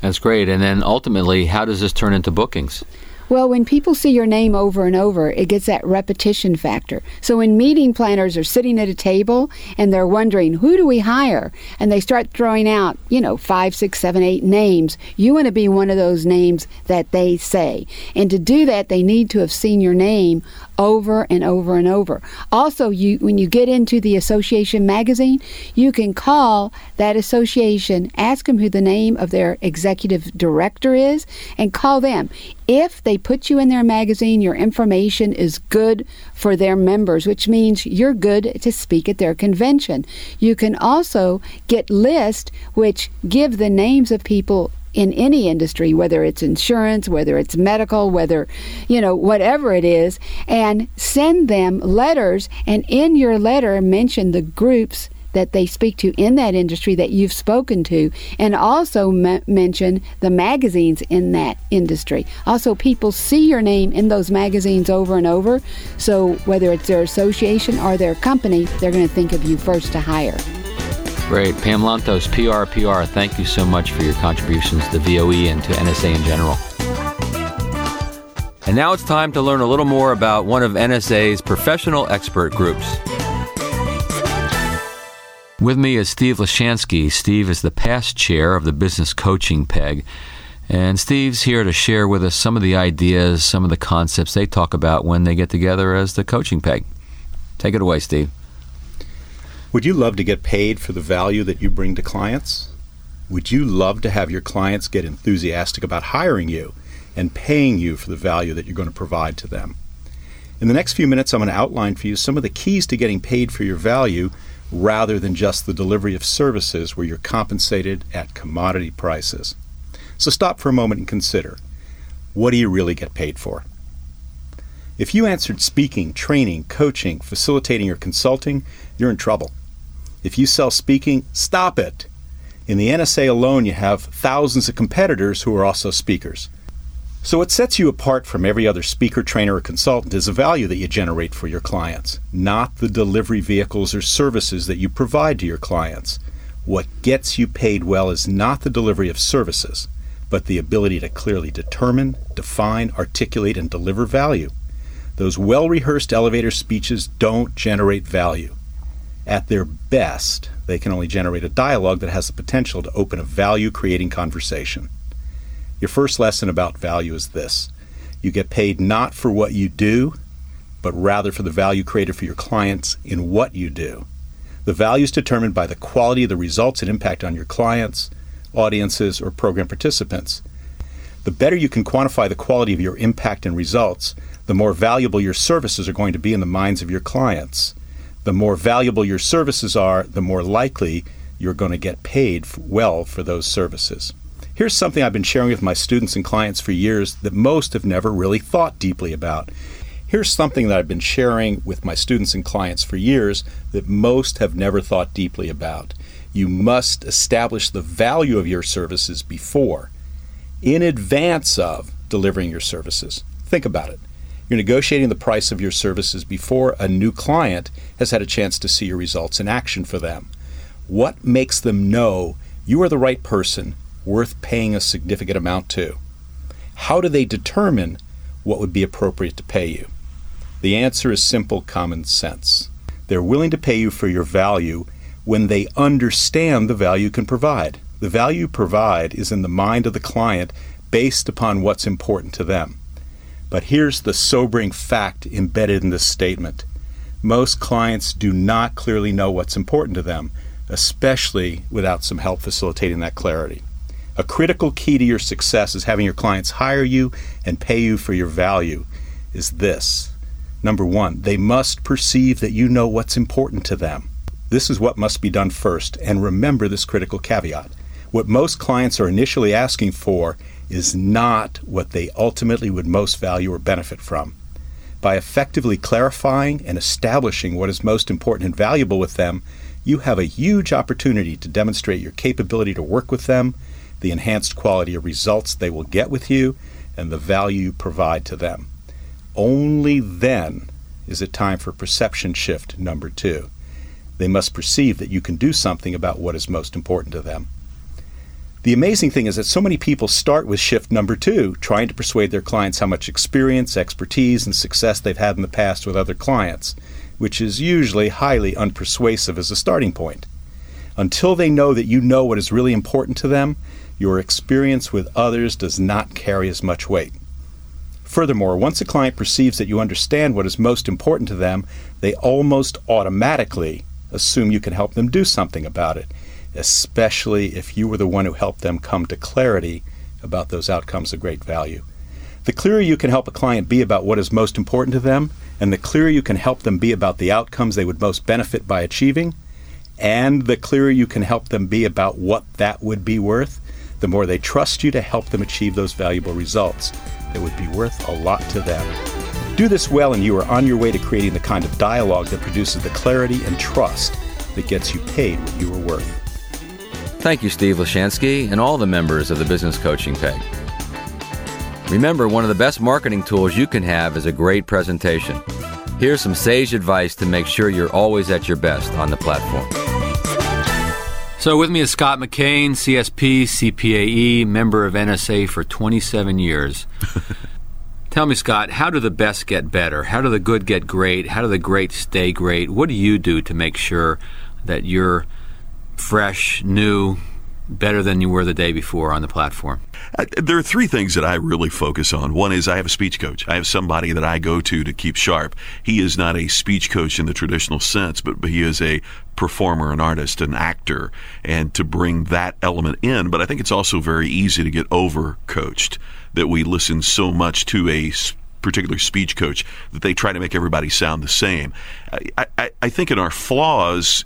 That's great. And then ultimately, how does this turn into bookings? Well, when people see your name over and over, it gets that repetition factor. So when meeting planners are sitting at a table and they're wondering, who do we hire? And they start throwing out, you know, five, six, seven, eight names, you want to be one of those names that they say. And to do that, they need to have seen your name over and over and over. Also, you when you get into the association magazine, you can call that association, ask them who the name of their executive director is, and call them. If they put you in their magazine, your information is good for their members, which means you're good to speak at their convention. You can also get lists which give the names of people in any industry, whether it's insurance, whether it's medical, whether, you know, whatever it is, and send them letters. And in your letter, mention the groups that they speak to in that industry that you've spoken to, and also m- mention the magazines in that industry. Also, people see your name in those magazines over and over, so whether it's their association or their company, they're going to think of you first to hire. Great. Pam Lontos, PRPR, thank you so much for your contributions to VOE and to NSA in general. And now it's time to learn a little more about one of NSA's professional expert groups. With me is Steve Lishansky. Steve is the past chair of the Business Coaching PEG. And Steve's here to share with us some of the ideas, some of the concepts they talk about when they get together as the Coaching PEG. Take it away, Steve. Would you love to get paid for the value that you bring to clients? Would you love to have your clients get enthusiastic about hiring you and paying you for the value that you're going to provide to them? In the next few minutes, I'm going to outline for you some of the keys to getting paid for your value rather than just the delivery of services where you're compensated at commodity prices. So stop for a moment and consider what do you really get paid for? If you answered speaking, training, coaching, facilitating, or consulting, you're in trouble. If you sell speaking, stop it. In the NSA alone, you have thousands of competitors who are also speakers. So, what sets you apart from every other speaker, trainer, or consultant is the value that you generate for your clients, not the delivery vehicles or services that you provide to your clients. What gets you paid well is not the delivery of services, but the ability to clearly determine, define, articulate, and deliver value. Those well rehearsed elevator speeches don't generate value. At their best, they can only generate a dialogue that has the potential to open a value creating conversation. Your first lesson about value is this you get paid not for what you do, but rather for the value created for your clients in what you do. The value is determined by the quality of the results and impact on your clients, audiences, or program participants. The better you can quantify the quality of your impact and results, the more valuable your services are going to be in the minds of your clients the more valuable your services are, the more likely you're going to get paid well for those services. Here's something I've been sharing with my students and clients for years that most have never really thought deeply about. Here's something that I've been sharing with my students and clients for years that most have never thought deeply about. You must establish the value of your services before, in advance of delivering your services. Think about it. You're negotiating the price of your services before a new client has had a chance to see your results in action for them. What makes them know you are the right person worth paying a significant amount to? How do they determine what would be appropriate to pay you? The answer is simple common sense. They're willing to pay you for your value when they understand the value you can provide. The value you provide is in the mind of the client based upon what's important to them. But here's the sobering fact embedded in this statement Most clients do not clearly know what's important to them, especially without some help facilitating that clarity. A critical key to your success is having your clients hire you and pay you for your value is this. Number one, they must perceive that you know what's important to them. This is what must be done first, and remember this critical caveat. What most clients are initially asking for is not what they ultimately would most value or benefit from. By effectively clarifying and establishing what is most important and valuable with them, you have a huge opportunity to demonstrate your capability to work with them, the enhanced quality of results they will get with you, and the value you provide to them. Only then is it time for perception shift number two. They must perceive that you can do something about what is most important to them. The amazing thing is that so many people start with shift number two, trying to persuade their clients how much experience, expertise, and success they've had in the past with other clients, which is usually highly unpersuasive as a starting point. Until they know that you know what is really important to them, your experience with others does not carry as much weight. Furthermore, once a client perceives that you understand what is most important to them, they almost automatically assume you can help them do something about it especially if you were the one who helped them come to clarity about those outcomes of great value. The clearer you can help a client be about what is most important to them, and the clearer you can help them be about the outcomes they would most benefit by achieving, and the clearer you can help them be about what that would be worth, the more they trust you to help them achieve those valuable results that would be worth a lot to them. Do this well, and you are on your way to creating the kind of dialogue that produces the clarity and trust that gets you paid what you are worth. Thank you, Steve Lishansky, and all the members of the Business Coaching Peg. Remember, one of the best marketing tools you can have is a great presentation. Here's some sage advice to make sure you're always at your best on the platform. So, with me is Scott McKain, CSP, CPAE, member of NSA for 27 years. Tell me, Scott, how do the best get better? How do the good get great? How do the great stay great? What do you do to make sure that you're fresh, new, better than you were the day before on the platform? Uh, there are three things that I really focus on. One is I have a speech coach. I have somebody that I go to to keep sharp. He is not a speech coach in the traditional sense, but, he is a performer, an artist, an actor, and to bring that element in. But I think it's also very easy to get over coached that we listen so much to a particular speech coach that they try to make everybody sound the same. I, I, I think in our flaws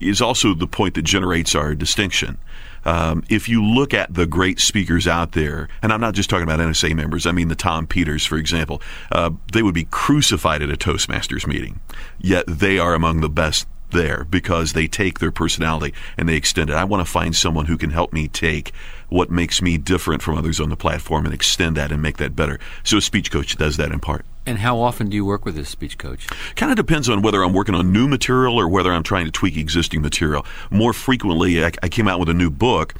is also the point that generates our distinction. Um, if you look at the great speakers out there, and I'm not just talking about NSA members, I mean the Tom Peters, for example, uh, they would be crucified at a Toastmasters meeting, yet they are among the best there because they take their personality and they extend it. I want to find someone who can help me take what makes me different from others on the platform and extend that and make that better. So a speech coach does that in part. And how often do you work with a speech coach? Kind of depends on whether I'm working on new material or whether I'm trying to tweak existing material. More frequently, I, I came out with a new book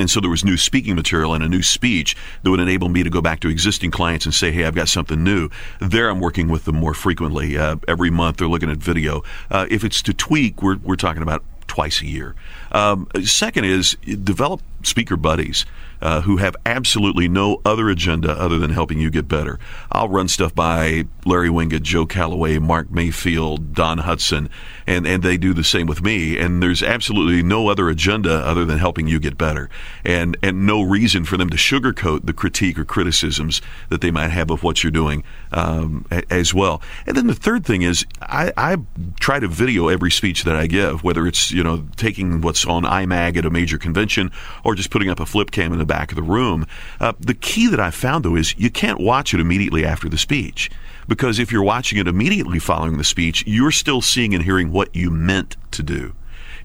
and so there was new speaking material and a new speech that would enable me to go back to existing clients and say, hey, I've got something new. There I'm working with them more frequently. Uh, every month they're looking at video. Uh, if it's to tweak, we're, we're talking about twice a year. Um, second is develop speaker buddies uh, who have absolutely no other agenda other than helping you get better. I'll run stuff by Larry Winget, Joe Calloway, Mark Mayfield, Don Hutson, and, and they do the same with me. And there's absolutely no other agenda other than helping you get better, and and no reason for them to sugarcoat the critique or criticisms that they might have of what you're doing um, as well. And then the third thing is I, I try to video every speech that I give, whether it's you know taking what's on IMAG at a major convention or just putting up a flip cam in the back of the room. Uh, the key that I've found, though, is you can't watch it immediately after the speech. Because if you're watching it immediately following the speech, you're still seeing and hearing what you meant to do.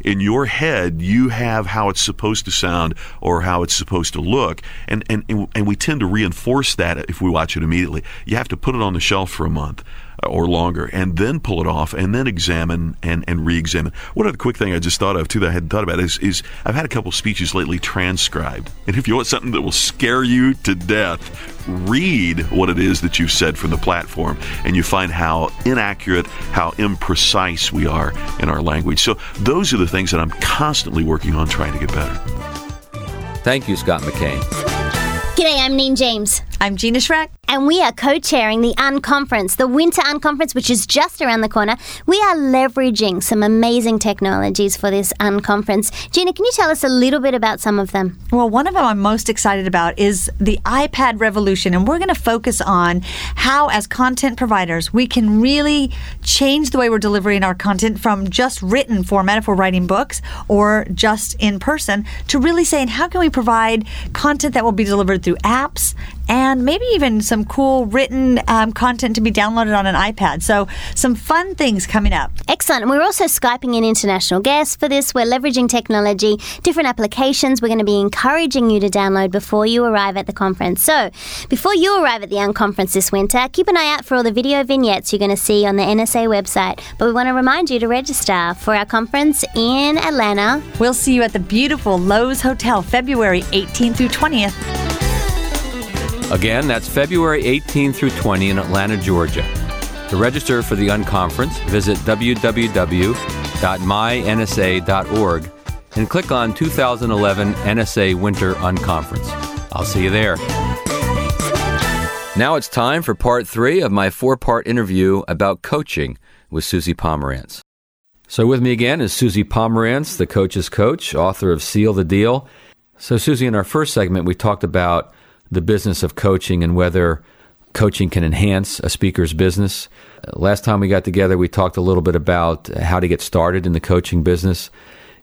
In your head you have how it's supposed to sound or how it's supposed to look. And, and and we tend to reinforce that if we watch it immediately. You have to put it on the shelf for a month or longer, and then pull it off, and then examine and, and re-examine. One other quick thing I just thought of too that I hadn't thought about is, is I've had a couple speeches lately transcribed, and if you want something that will scare you to death, read what it is that you've said from the platform, and you find how inaccurate, how imprecise we are in our language. So those are the things that I'm constantly working on trying to get better. Thank you, Scott McKain. G'day, I'm Neen James. I'm Gina Schreck. And we are co chairing the Unconference, the Winter Unconference, which is just around the corner. We are leveraging some amazing technologies for this Unconference. Gina, can you tell us a little bit about some of them? Well, one of them I'm most excited about is the iPad revolution. And we're going to focus on how, as content providers, we can really change the way we're delivering our content from just written format if we're writing books or just in person to really saying, how can we provide content that will be delivered through apps and maybe even some cool written um, content to be downloaded on an iPad. So, some fun things coming up. Excellent. And we're also Skyping in international guests for this. We're leveraging technology, different applications we're going to be encouraging you to download before you arrive at the conference. So, before you arrive at the Unconference this winter, keep an eye out for all the video vignettes you're going to see on the NSA website. But we want to remind you to register for our conference in Atlanta. We'll see you at the beautiful Loews Hotel February 18th through 20th. Again, that's February 18 through 20 in Atlanta, Georgia. To register for the Unconference, visit www.mynsa.org and click on 2011 NSA Winter Unconference. I'll see you there. Now it's time for part three of my four part interview about coaching with Suzi Pomerantz. So, with me again is Suzi Pomerantz, the coach's coach, author of Seal the Deal. So, Suzi, in our first segment, we talked about the business of coaching and whether coaching can enhance a speaker's business. Last time we got together, we talked a little bit about how to get started in the coaching business.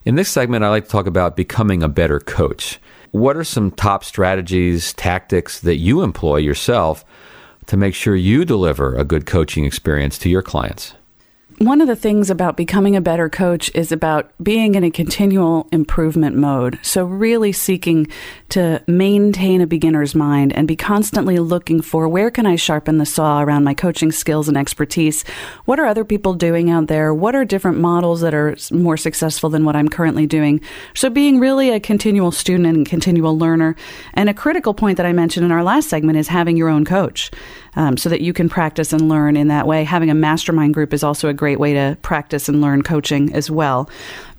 In this segment, I like to talk about becoming a better coach. What are some top strategies, tactics that you employ yourself to make sure you deliver a good coaching experience to your clients? One of the things about becoming a better coach is about being in a continual improvement mode. So, really seeking to maintain a beginner's mind and be constantly looking for where can I sharpen the saw around my coaching skills and expertise? What are other people doing out there? What are different models that are more successful than what I'm currently doing? So, being really a continual student and continual learner. And a critical point that I mentioned in our last segment is having your own coach um, so that you can practice and learn in that way. Having a mastermind group is also a great way to practice and learn coaching as well.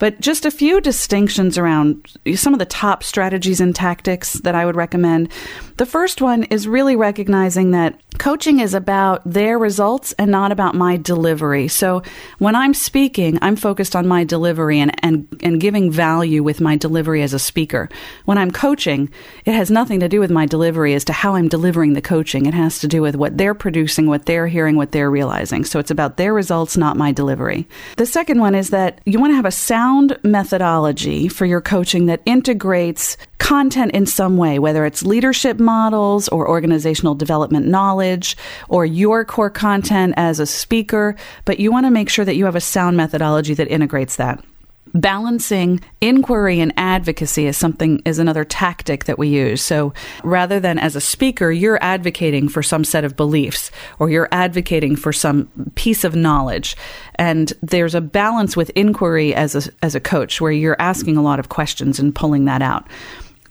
But just a few distinctions around some of the top strategies and tactics that I would recommend. The first one is really recognizing that coaching is about their results and not about my delivery. So when I'm speaking, I'm focused on my delivery and, and, and giving value with my delivery as a speaker. When I'm coaching, it has nothing to do with my delivery as to how I'm delivering the coaching. It has to do with what they're producing, what they're hearing, what they're realizing. So it's about their results, not my delivery. The second one is that you want to have a sound methodology for your coaching that integrates content in some way, whether it's leadership models or organizational development knowledge or your core content as a speaker, but you want to make sure that you have a sound methodology that integrates that balancing inquiry and advocacy is something is another tactic that we use. So rather than as a speaker, you're advocating for some set of beliefs or you're advocating for some piece of knowledge. And there's a balance with inquiry as a, as a coach where you're asking a lot of questions and pulling that out.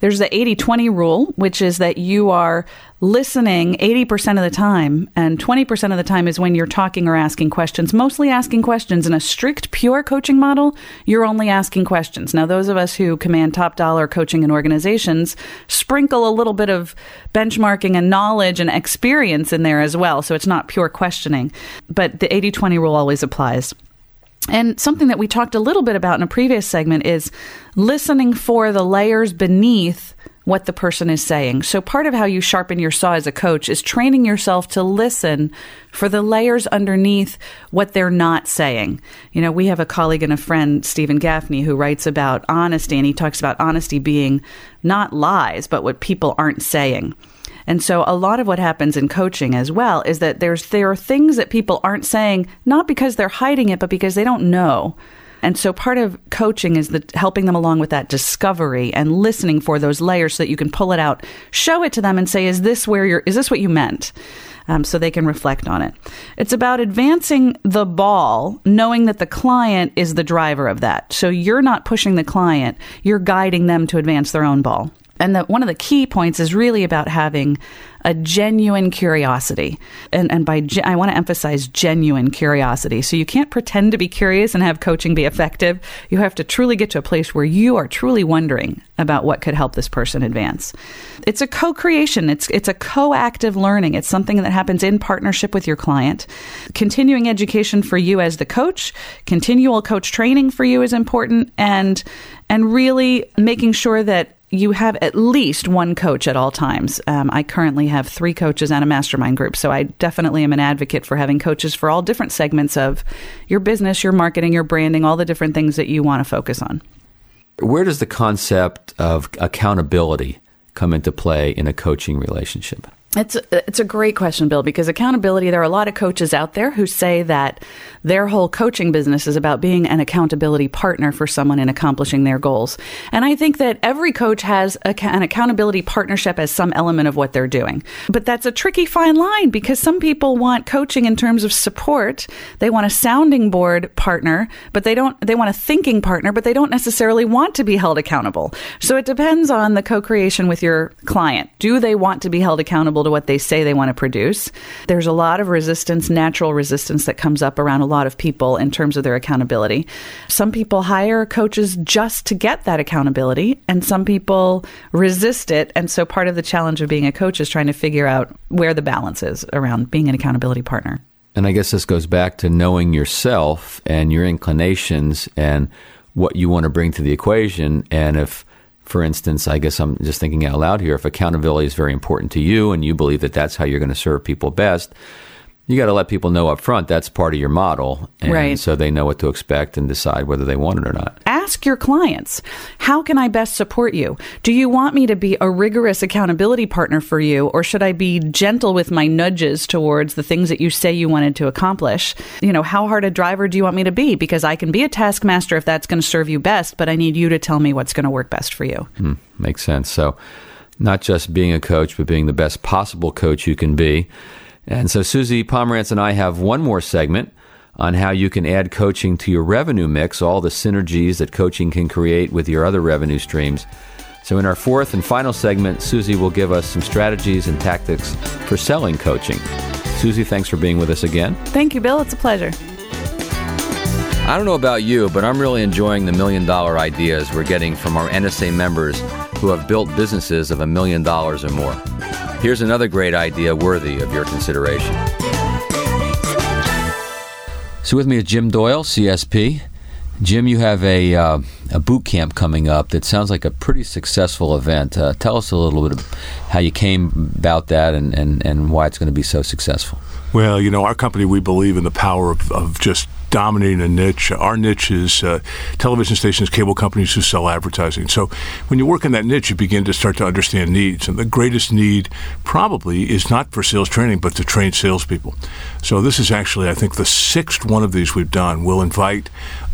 There's the 80 20 rule, which is that you are listening 80% of the time, and 20% of the time is when you're talking or asking questions, mostly asking questions. In a strict, pure coaching model, you're only asking questions. Now, those of us who command top dollar coaching in organizations sprinkle a little bit of benchmarking and knowledge and experience in there as well. So it's not pure questioning, but the 80 20 rule always applies. And something that we talked a little bit about in a previous segment is listening for the layers beneath what the person is saying. So part of how you sharpen your saw as a coach is training yourself to listen for the layers underneath what they're not saying. You know, we have a colleague and a friend, Stephen Gaffney, who writes about honesty and he talks about honesty being not lies, but what people aren't saying. And so a lot of what happens in coaching as well is that there's there are things that people aren't saying not because they're hiding it but because they don't know. And so part of coaching is the helping them along with that discovery and listening for those layers so that you can pull it out, show it to them and say, is this where you're, is this what you meant? Um, so they can reflect on it. It's about advancing the ball, knowing that the client is the driver of that. So you're not pushing the client, you're guiding them to advance their own ball. And the, one of the key points is really about having a genuine curiosity. And, and by, ge- I want to emphasize genuine curiosity. So you can't pretend to be curious and have coaching be effective. You have to truly get to a place where you are truly wondering about what could help this person advance. It's a co-creation. It's, it's a co-active learning. It's something that happens in partnership with your client. Continuing education for you as the coach, continual coach training for you is important and, and really making sure that you have at least one coach at all times. Um, I currently have three coaches and a mastermind group, so I definitely am an advocate for having coaches for all different segments of your business, your marketing, your branding, all the different things that you want to focus on. Where does the concept of accountability come into play in a coaching relationship? It's it's a great question, Bill, because accountability, there are a lot of coaches out there who say that their whole coaching business is about being an accountability partner for someone in accomplishing their goals. And I think that every coach has a, an accountability partnership as some element of what they're doing. But that's a tricky fine line because some people want coaching in terms of support. They want a sounding board partner, but they don't, they want a thinking partner, but they don't necessarily want to be held accountable. So it depends on the co-creation with your client. Do they want to be held accountable to what they say they want to produce. There's a lot of resistance, natural resistance that comes up around a lot of people in terms of their accountability. Some people hire coaches just to get that accountability, and some people resist it. And so part of the challenge of being a coach is trying to figure out where the balance is around being an accountability partner. And I guess this goes back to knowing yourself and your inclinations and what you want to bring to the equation. And if for instance, I guess I'm just thinking out loud here. If accountability is very important to you and you believe that that's how you're going to serve people best, you got to let people know up front that's part of your model. And right. so they know what to expect and decide whether they want it or not. Ask your clients, how can I best support you? Do you want me to be a rigorous accountability partner for you, or should I be gentle with my nudges towards the things that you say you wanted to accomplish? You know, how hard a driver do you want me to be? Because I can be a taskmaster if that's going to serve you best, but I need you to tell me what's going to work best for you. Hmm, makes sense. So, not just being a coach, but being the best possible coach you can be. And so Suzi Pomerantz and I have one more segment on how you can add coaching to your revenue mix, all the synergies that coaching can create with your other revenue streams. So, in our fourth and final segment, Suzi will give us some strategies and tactics for selling coaching. Suzi, thanks for being with us again. Thank you, Bill. It's a pleasure. I don't know about you, but I'm really enjoying the million dollar ideas we're getting from our NSA members who have built businesses of a million dollars or more. Here's another great idea worthy of your consideration. So, with me is Jim Doyle, CSP. Jim, you have a, uh, a boot camp coming up that sounds like a pretty successful event. Uh, tell us a little bit of how you came about that and, and, and why it's going to be so successful. Well, you know, our company, we believe in the power of, of just dominating a niche. Our niche is uh, television stations, cable companies who sell advertising. So when you work in that niche, you begin to start to understand needs. And the greatest need probably is not for sales training, but to train salespeople. So this is actually, I think, the sixth one of these we've done. We'll invite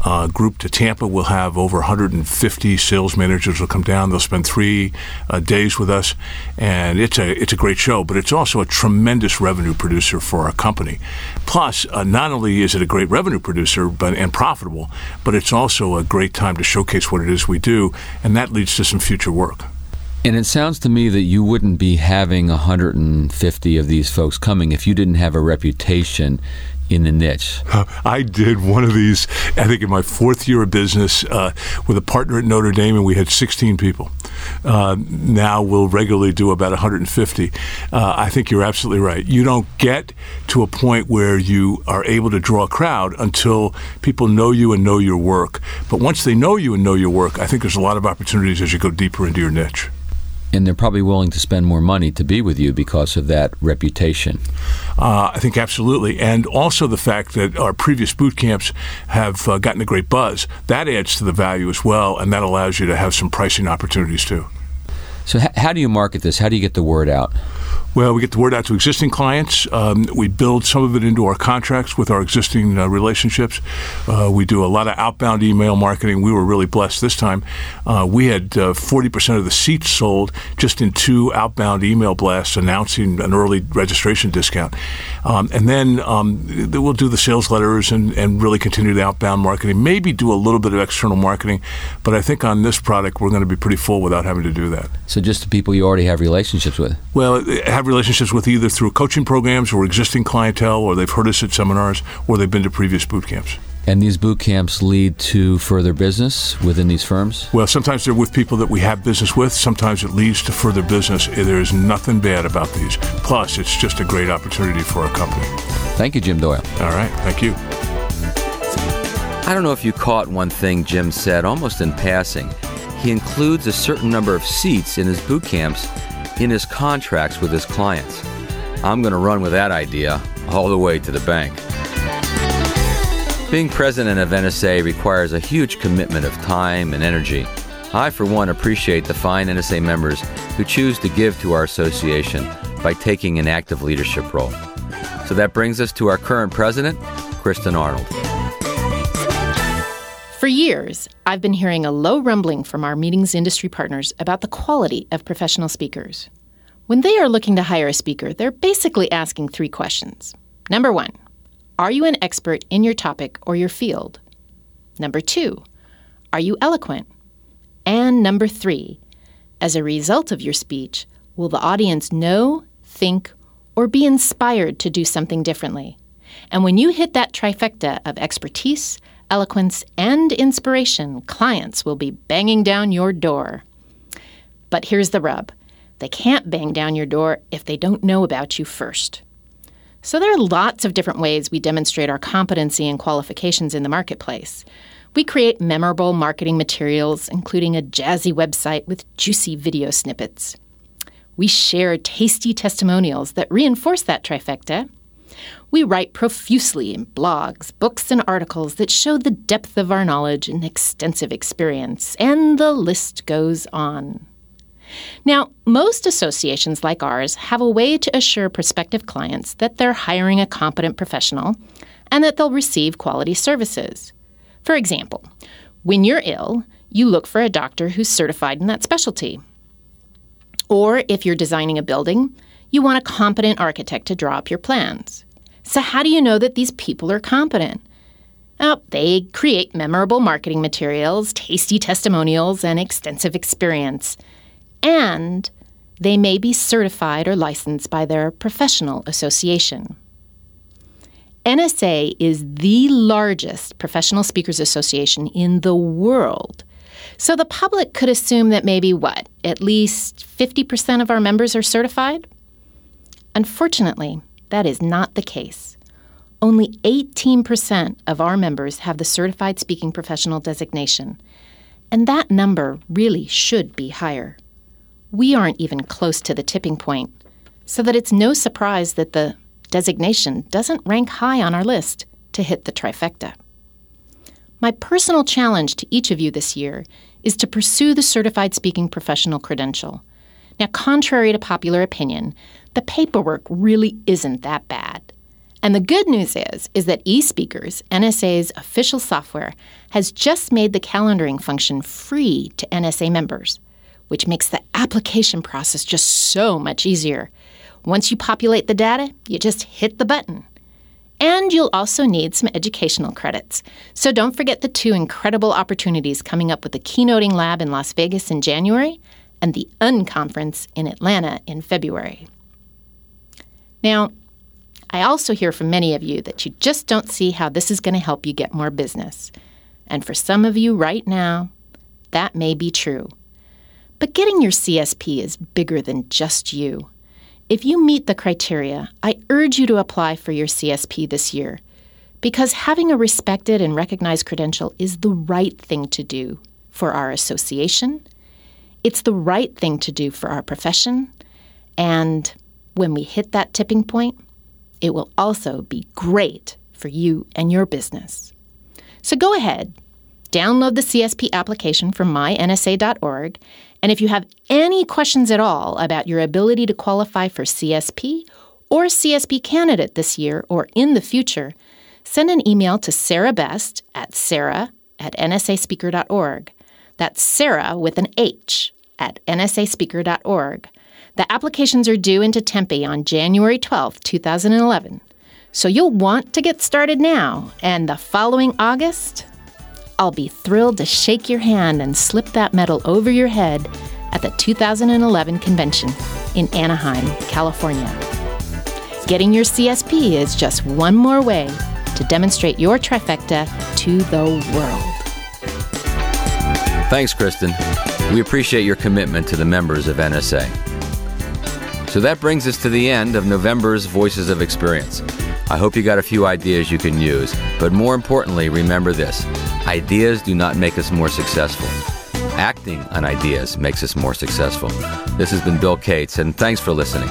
uh, group to Tampa. We'll have over 150 sales managers will come down. They'll spend three uh, days with us, and it's a it's a great show. But it's also a tremendous revenue producer for our company. Plus, uh, not only is it a great revenue producer, but and profitable, but it's also a great time to showcase what it is we do, and that leads to some future work. And it sounds to me that you wouldn't be having 150 of these folks coming if you didn't have a reputation in the niche? Uh, I did one of these, I think, in my fourth year of business uh, with a partner at Notre Dame, and we had 16 people. Uh, now we'll regularly do about 150. Uh, I think you're absolutely right. You don't get to a point where you are able to draw a crowd until people know you and know your work. But once they know you and know your work, I think there's a lot of opportunities as you go deeper into your niche and they're probably willing to spend more money to be with you because of that reputation. Uh, I think absolutely, and also the fact that our previous boot camps have uh, gotten a great buzz that adds to the value as well, and that allows you to have some pricing opportunities too. So, h- how do you market this? How do you get the word out? Well, we get the word out to existing clients. Um, we build some of it into our contracts with our existing uh, relationships. Uh, we do a lot of outbound email marketing. We were really blessed this time. Uh, we had uh, 40% of the seats sold just in two outbound email blasts announcing an early registration discount. Um, and then um, we'll do the sales letters and, and really continue the outbound marketing, maybe do a little bit of external marketing. But I think on this product, we're going to be pretty full without having to do that. So just the people you already have relationships with? Well, have relationships with either through coaching programs or existing clientele, or they've heard us at seminars, or they've been to previous boot camps. And these boot camps lead to further business within these firms? Well, sometimes they're with people that we have business with. Sometimes it leads to further business. There is nothing bad about these. Plus, it's just a great opportunity for our company. Thank you, Jim Doyle. All right. Thank you. I don't know if you caught one thing Jim said almost in passing. He includes a certain number of seats in his boot camps in his contracts with his clients. I'm going to run with that idea all the way to the bank. Being president of NSA requires a huge commitment of time and energy. I, for one, appreciate the fine NSA members who choose to give to our association by taking an active leadership role. So that brings us to our current president, Kristin Arnold. For years, I've been hearing a low rumbling from our meetings industry partners about the quality of professional speakers. When they are looking to hire a speaker, they're basically asking three questions. Number one, are you an expert in your topic or your field? Number two, are you eloquent? And number three, as a result of your speech, will the audience know, think, or be inspired to do something differently? And when you hit that trifecta of expertise, eloquence, and inspiration, clients will be banging down your door. But here's the rub they can't bang down your door if they don't know about you first. So there are lots of different ways we demonstrate our competency and qualifications in the marketplace. We create memorable marketing materials, including a jazzy website with juicy video snippets. We share tasty testimonials that reinforce that trifecta we write profusely in blogs, books, and articles that show the depth of our knowledge and extensive experience, and the list goes on. Now, most associations like ours have a way to assure prospective clients that they're hiring a competent professional and that they'll receive quality services. For example, when you're ill, you look for a doctor who's certified in that specialty. Or if you're designing a building, you want a competent architect to draw up your plans. So, how do you know that these people are competent? Oh, they create memorable marketing materials, tasty testimonials, and extensive experience. And they may be certified or licensed by their professional association. NSA is the largest professional speakers association in the world. So the public could assume that maybe what, at least 50% of our members are certified? Unfortunately, that is not the case. Only 18% of our members have the Certified Speaking Professional designation, and that number really should be higher. We aren't even close to the tipping point, so that it's no surprise that the designation doesn't rank high on our list to hit the trifecta. My personal challenge to each of you this year is to pursue the Certified Speaking Professional credential. Now, contrary to popular opinion, the paperwork really isn't that bad. And the good news is is that eSpeakers, NSA's official software, has just made the calendaring function free to NSA members, which makes the application process just so much easier. Once you populate the data, you just hit the button. And you'll also need some educational credits. So don't forget the two incredible opportunities coming up with the Keynoting Lab in Las Vegas in January and the Unconference in Atlanta in February. Now, I also hear from many of you that you just don't see how this is going to help you get more business. And for some of you right now, that may be true. But getting your CSP is bigger than just you. If you meet the criteria, I urge you to apply for your CSP this year because having a respected and recognized credential is the right thing to do for our association. It's the right thing to do for our profession. And when we hit that tipping point, it will also be great for you and your business. So go ahead, download the CSP application from mynsa.org, And if you have any questions at all about your ability to qualify for CSP or CSP candidate this year or in the future, send an email to Sarah Best at sarah at nsaspeaker.org. That's Sarah with an H at nsaspeaker.org. The applications are due into Tempe on January 12, 2011. So you'll want to get started now, and the following August, I'll be thrilled to shake your hand and slip that medal over your head at the 2011 convention in Anaheim, California. Getting your CSP is just one more way to demonstrate your trifecta to the world. Thanks, Kristin. We appreciate your commitment to the members of NSA. So that brings us to the end of November's Voices of Experience. I hope you got a few ideas you can use, but more importantly, remember this ideas do not make us more successful. Acting on ideas makes us more successful. This has been Bill Cates, and thanks for listening.